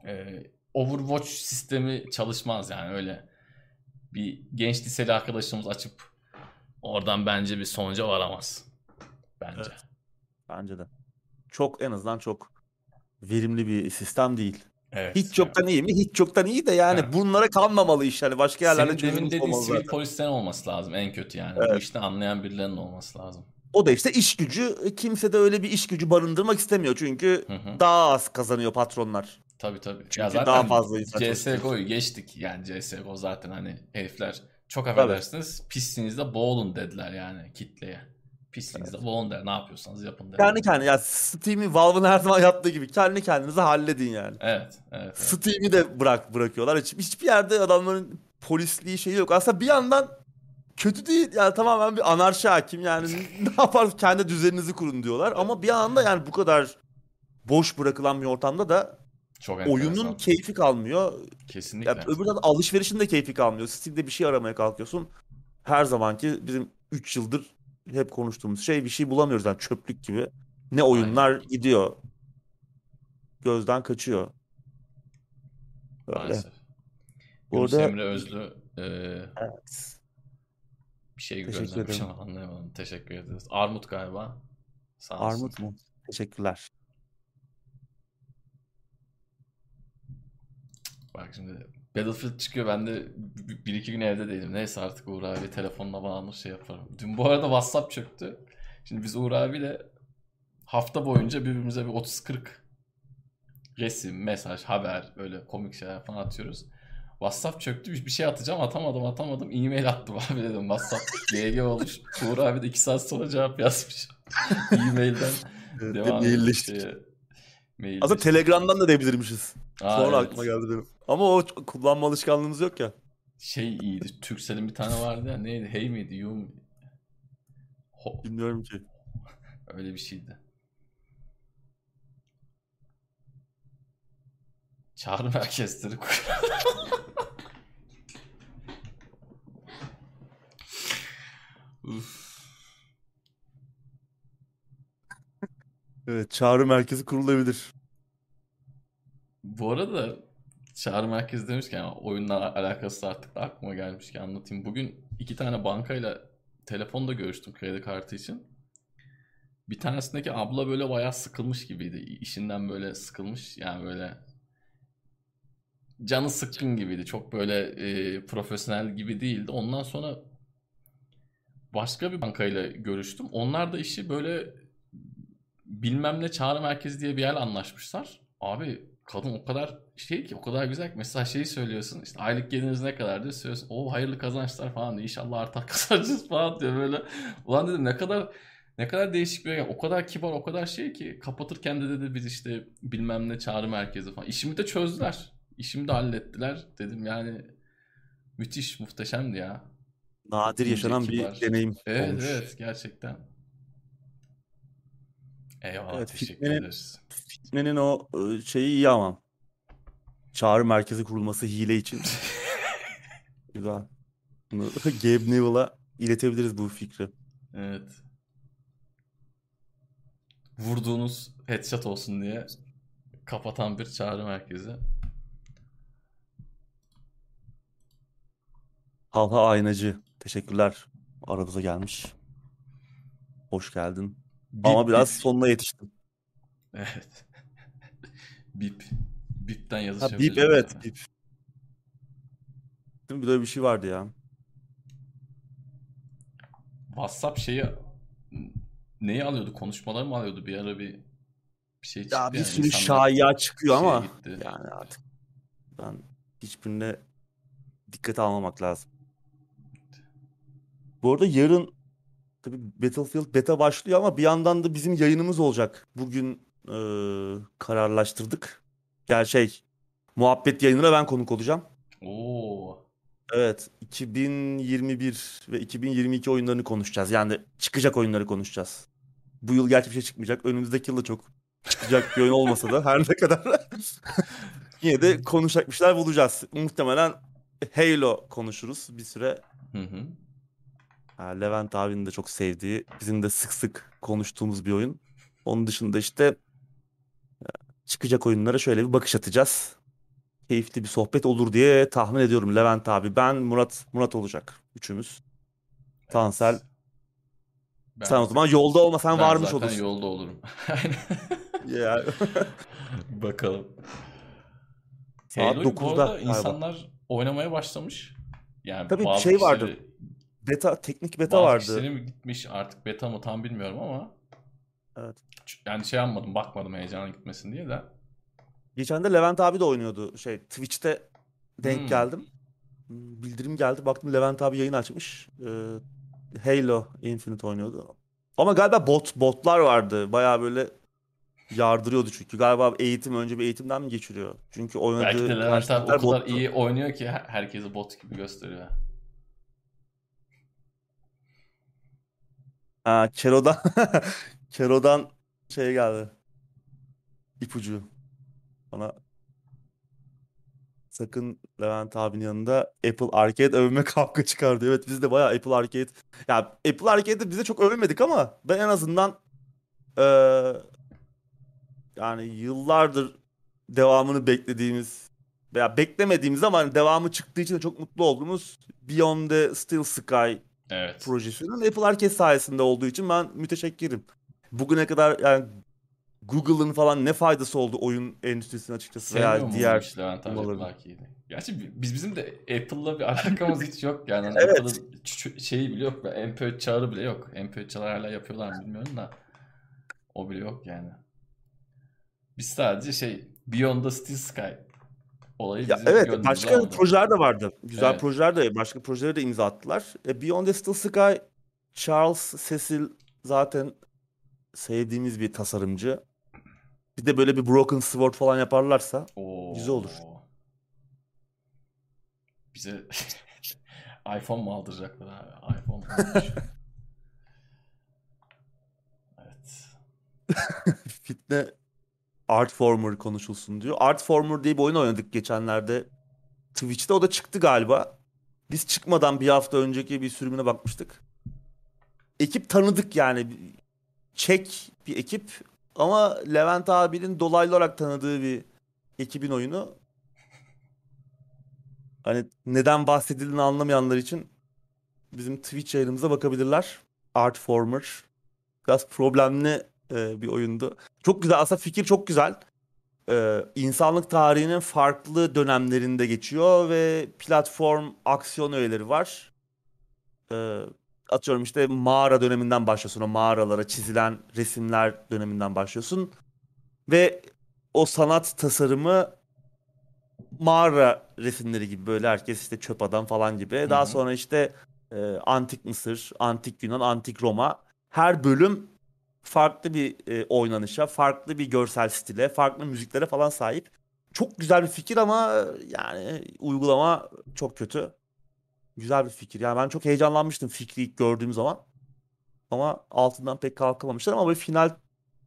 e, Overwatch sistemi çalışmaz yani öyle. Bir genç liseli arkadaşımız açıp oradan bence bir sonuca varamaz. Bence. Evet. Bence de. Çok en azından çok verimli bir sistem değil. Evet. Hiç çoktan iyi mi? Hiç çoktan iyi de yani Evet. bunlara kalmamalı iş. Yani başka yerlerde Senin demin dediğin sivil polisten olması lazım en kötü yani. Bu Evet. işte anlayan birilerinin olması lazım. O da işte iş gücü. Kimse de öyle bir iş gücü barındırmak istemiyor. Çünkü Hı hı. daha az kazanıyor patronlar. Tabii tabii. Çünkü ya zaten daha fazla insan CSGO'yu geçtik yani CSGO zaten hani herifler çok affedersiniz pisliğinizde boğulun dediler yani kitleye. Pisliğinizde boğulun der ne yapıyorsanız yapın der. Kendi kendine ya Steam'i Valve'ın her zaman yaptığı gibi kendi kendinize halledin yani. Evet, evet, evet. Steam'i de bırak bırakıyorlar. Hiç, hiçbir yerde adamların polisliği şeyi yok. Aslında bir yandan kötü değil. Yani tamamen bir anarşi hakim. Yani ne yaparız kendi düzeninizi kurun diyorlar. Ama bir yandan yani bu kadar boş bırakılan bir ortamda da Çok enteresan. oyunun keyfi kalmıyor. Kesinlikle. Ya öbür yandan alışverişin de keyfi kalmıyor. Steam'de bir şey aramaya kalkıyorsun. Her zamanki bizim 3 yıldır hep konuştuğumuz şey bir şey bulamıyoruz yani çöplük gibi. Ne oyunlar gidiyor. Gözden kaçıyor. Böyle. Maalesef. Bu Yunus arada- Emre Özlü e, Evet. Bir şey Teşekkür göndermiş ederim. ama anlayamadım. Teşekkür ederiz. Armut galiba. Sağ olsun. Armut mu? Teşekkürler. Bak şimdi Battlefield çıkıyor ben de bir iki gün evde değilim. Neyse artık Uğur abi telefonla bağlanır şey yaparım. Dün bu arada WhatsApp çöktü. Şimdi biz Uğur abiyle hafta boyunca birbirimize bir 30-40 resim, mesaj, haber böyle komik şeyler falan atıyoruz. WhatsApp çöktü bir şey atacağım atamadım atamadım e-mail attım abi dedim WhatsApp GG olmuş. Uğur abi de 2 saat sonra cevap yazmış. E-mailden Evet, devam mailleştik. Mailleştik. Aslında Telegram'dan da diyebilirmişiz. Aa, Sonra evet. aklıma geldi benim. Ama o kullanma alışkanlığımız yok ya. şey iyiydi. Turkcell'in bir tane vardı ya. Neydi? Hey miydi? You mu? Ho- Bilmiyorum ki. Öyle bir şeydi. Çağrı merkezleri. Evet, çağrı merkezi kurulabilir. Bu arada çağrı merkezi demişken oyunla alakası artık da aklıma gelmiş ki anlatayım. Bugün iki tane bankayla telefonda görüştüm kredi kartı için. Bir tanesindeki abla böyle bayağı sıkılmış gibiydi. İşinden böyle sıkılmış. Yani böyle canı sıkkın gibiydi. Çok böyle e, profesyonel gibi değildi. Ondan sonra başka bir bankayla görüştüm. Onlar da işi böyle bilmem ne çağrı merkezi diye bir yerle anlaşmışlar. Abi kadın o kadar şey ki o kadar güzel ki mesela şeyi söylüyorsun işte aylık geliriniz ne kadar diyor söylüyorsun o hayırlı kazançlar falan diyor inşallah artar kazanacağız falan diyor böyle ulan dedim ne kadar ne kadar değişik bir o kadar kibar o kadar şey ki kapatırken de dedi biz işte bilmem ne çağrı merkezi falan işimi de çözdüler işimi de hallettiler dedim yani müthiş muhteşemdi ya Nadir yaşanan bir kibar. deneyim evet olmuş. evet gerçekten eyvallah Evet, teşekkür fitnenin- ederiz Fitnenin o e, şeyi iyi ama. Çağrı merkezi kurulması hile için. Güzel. Bunu Gabe Neville'a iletebiliriz bu fikri. Evet. Vurduğunuz headshot olsun diye kapatan bir çağrı merkezi. Halha Aynacı. Teşekkürler. Aramıza gelmiş. Hoş geldin. Bip, Ama biraz bip. sonuna yetiştin. Evet. Bip. Bip'ten Ha yazışabiliriz. bip evet yani. bip. Değil mi? Böyle bir şey vardı ya. WhatsApp şeyi neyi alıyordu? Konuşmaları mı alıyordu? Bir ara bir bir şey çıktı Ya bir yani. sürü şaya çıkıyor ama gitti. yani artık ben hiçbirine dikkate almamak lazım. Bu arada yarın tabii Battlefield beta başlıyor ama bir yandan da bizim yayınımız olacak. Bugün e, kararlaştırdık. Yani şey muhabbet yayınına ben konuk olacağım. Oo. Evet 2021 ve 2022 oyunlarını konuşacağız. Yani çıkacak oyunları konuşacağız. Bu yıl gerçi bir şey çıkmayacak. Önümüzdeki yıl da çok çıkacak bir oyun olmasa da her ne kadar yine de konuşacak bir şeyler bulacağız. Muhtemelen Halo konuşuruz bir süre. Hı hı. Ha, Levent abinin de çok sevdiği, bizim de sık sık konuştuğumuz bir oyun. Onun dışında işte e, çıkacak oyunlara şöyle bir bakış atacağız. Keyifli bir sohbet olur diye tahmin ediyorum Levent abi. Ben Murat Murat olacak üçümüz. Tansel Ben sen o zaman yolda olmasan ben varmış zaten olursun. yolda olurum. Aynen. Bakalım. Saat Halo'yu bu 9'da arada insanlar oynamaya başlamış. Yani Tabii bazı şey vardı, kişileri- Beta teknik beta bazı vardı. kişileri mi gitmiş artık beta mı tam bilmiyorum ama Evet. yani şey yapmadım bakmadım heyecana gitmesin diye de. Geçen de Levent abi de oynuyordu. Şey Twitch'te denk Hmm. geldim. Bildirim geldi. Baktım Levent abi yayın açmış. Ee, Halo Infinite oynuyordu. Ama galiba bot botlar vardı. Bayağı böyle yardırıyordu çünkü. Galiba eğitim önce bir eğitimden mi geçiriyor? Çünkü oynadığı Belki de Levent abi o kadar bottu. iyi oynuyor ki her- herkesi bot gibi gösteriyor. Ha, Kero'dan Kero'dan şey geldi. İpucu. Bana sakın Levent abinin yanında Apple Arcade övme kavga çıkar diyor. Evet biz de bayağı Apple Arcade ya Apple Arcade'de bize çok övmedik ama ben en azından eee, yani yıllardır devamını beklediğimiz veya beklemediğimiz ama hani devamı çıktığı için de çok mutlu olduğumuz Beyond the Steel Sky Evet. projesinin Apple Arcade sayesinde olduğu için ben müteşekkirim. Bugüne kadar yani Google'ın falan ne faydası oldu oyun endüstrisine açıkçası veya Sevmiyor mu diğer firmaların? Apple Arcade'i? Gerçi bi- biz bizim de Apple'la bir alakamız hiç yok yani. Hani Evet. Apple'ın şeyi bile yok. MP3 çağrı bile yok. MP3 çağrı hala yapıyorlar mı bilmiyorum da. O bile yok yani. Biz sadece şey Beyond the Steel Sky olayı Ya evet başka aldı. projeler de vardı. Güzel Evet. projeler de başka projelere de imza attılar. E, Beyond the Steel Sky Charles Cecil zaten sevdiğimiz bir tasarımcı. Bir de böyle bir Broken Sword falan yaparlarsa Oo. Güzel olur. Bize iPhone mu aldıracaklar abi? iPhone. Evet. Fitne Art Former konuşulsun diyor. Art Former diye bir oyun oynadık geçenlerde Twitch'te. O da çıktı galiba. Biz çıkmadan bir hafta önceki bir sürümüne bakmıştık. Ekip tanıdık yani. Çek bir ekip ama Levent abinin dolaylı olarak tanıdığı bir ekibin oyunu. Hani neden bahsedildiğini anlamayanlar için bizim Twitch yayınımıza bakabilirler. Artformer. Biraz problemli e, bir oyundu. Çok güzel. Aslında fikir çok güzel. Ee, insanlık tarihinin farklı dönemlerinde geçiyor ve platform aksiyon öğeleri var. Ee, atıyorum işte mağara döneminden başlıyorsun. O mağaralara çizilen resimler döneminden başlıyorsun. Ve o sanat tasarımı mağara resimleri gibi böyle herkes işte çöp adam falan gibi. Hı Daha sonra işte e, antik Mısır, antik Yunan, antik Roma. Her bölüm farklı bir e, oynanışa, farklı bir görsel stile, farklı müziklere falan sahip. Çok güzel bir fikir ama e, yani uygulama çok kötü. Güzel bir fikir. Yani ben çok heyecanlanmıştım fikri ilk gördüğüm zaman. Ama altından pek kalkamamışlar ama bir final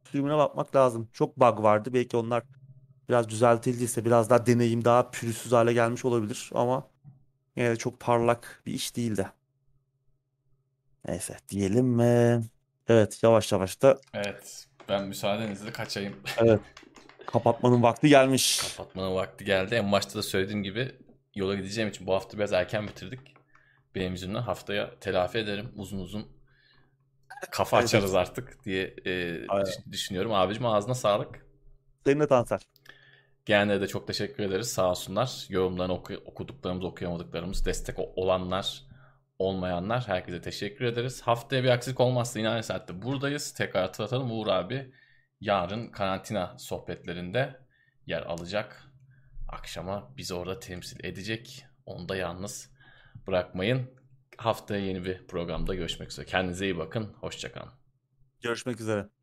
sürümüne bakmak lazım. Çok bug vardı. Belki onlar biraz düzeltildiyse biraz daha deneyim daha pürüzsüz hale gelmiş olabilir ama yine de çok parlak bir iş değildi. Neyse diyelim mi? Evet yavaş yavaş da Evet. Ben müsaadenizle kaçayım. evet kapatmanın vakti gelmiş. Kapatmanın vakti geldi. En başta da söylediğim gibi yola gideceğim için bu hafta biraz erken bitirdik. Benim yüzümden haftaya telafi ederim. Uzun uzun kafa açarız artık diye e, Aynen. düşünüyorum. Abicim ağzına sağlık. Senin de Tansel. Gelenlere de çok teşekkür ederiz. Sağ olsunlar. Yorumlarını oku- okuduklarımız, okuyamadıklarımız, destek olanlar, olmayanlar herkese teşekkür ederiz. Haftaya bir aksilik olmazsa yine aynı saatte buradayız. Tekrar hatırlatalım. Uğur abi yarın karantina sohbetlerinde yer alacak. Akşama bizi orada temsil edecek. Onu da yalnız bırakmayın. Haftaya yeni bir programda görüşmek üzere. Kendinize iyi bakın. Hoşçakalın. Görüşmek üzere.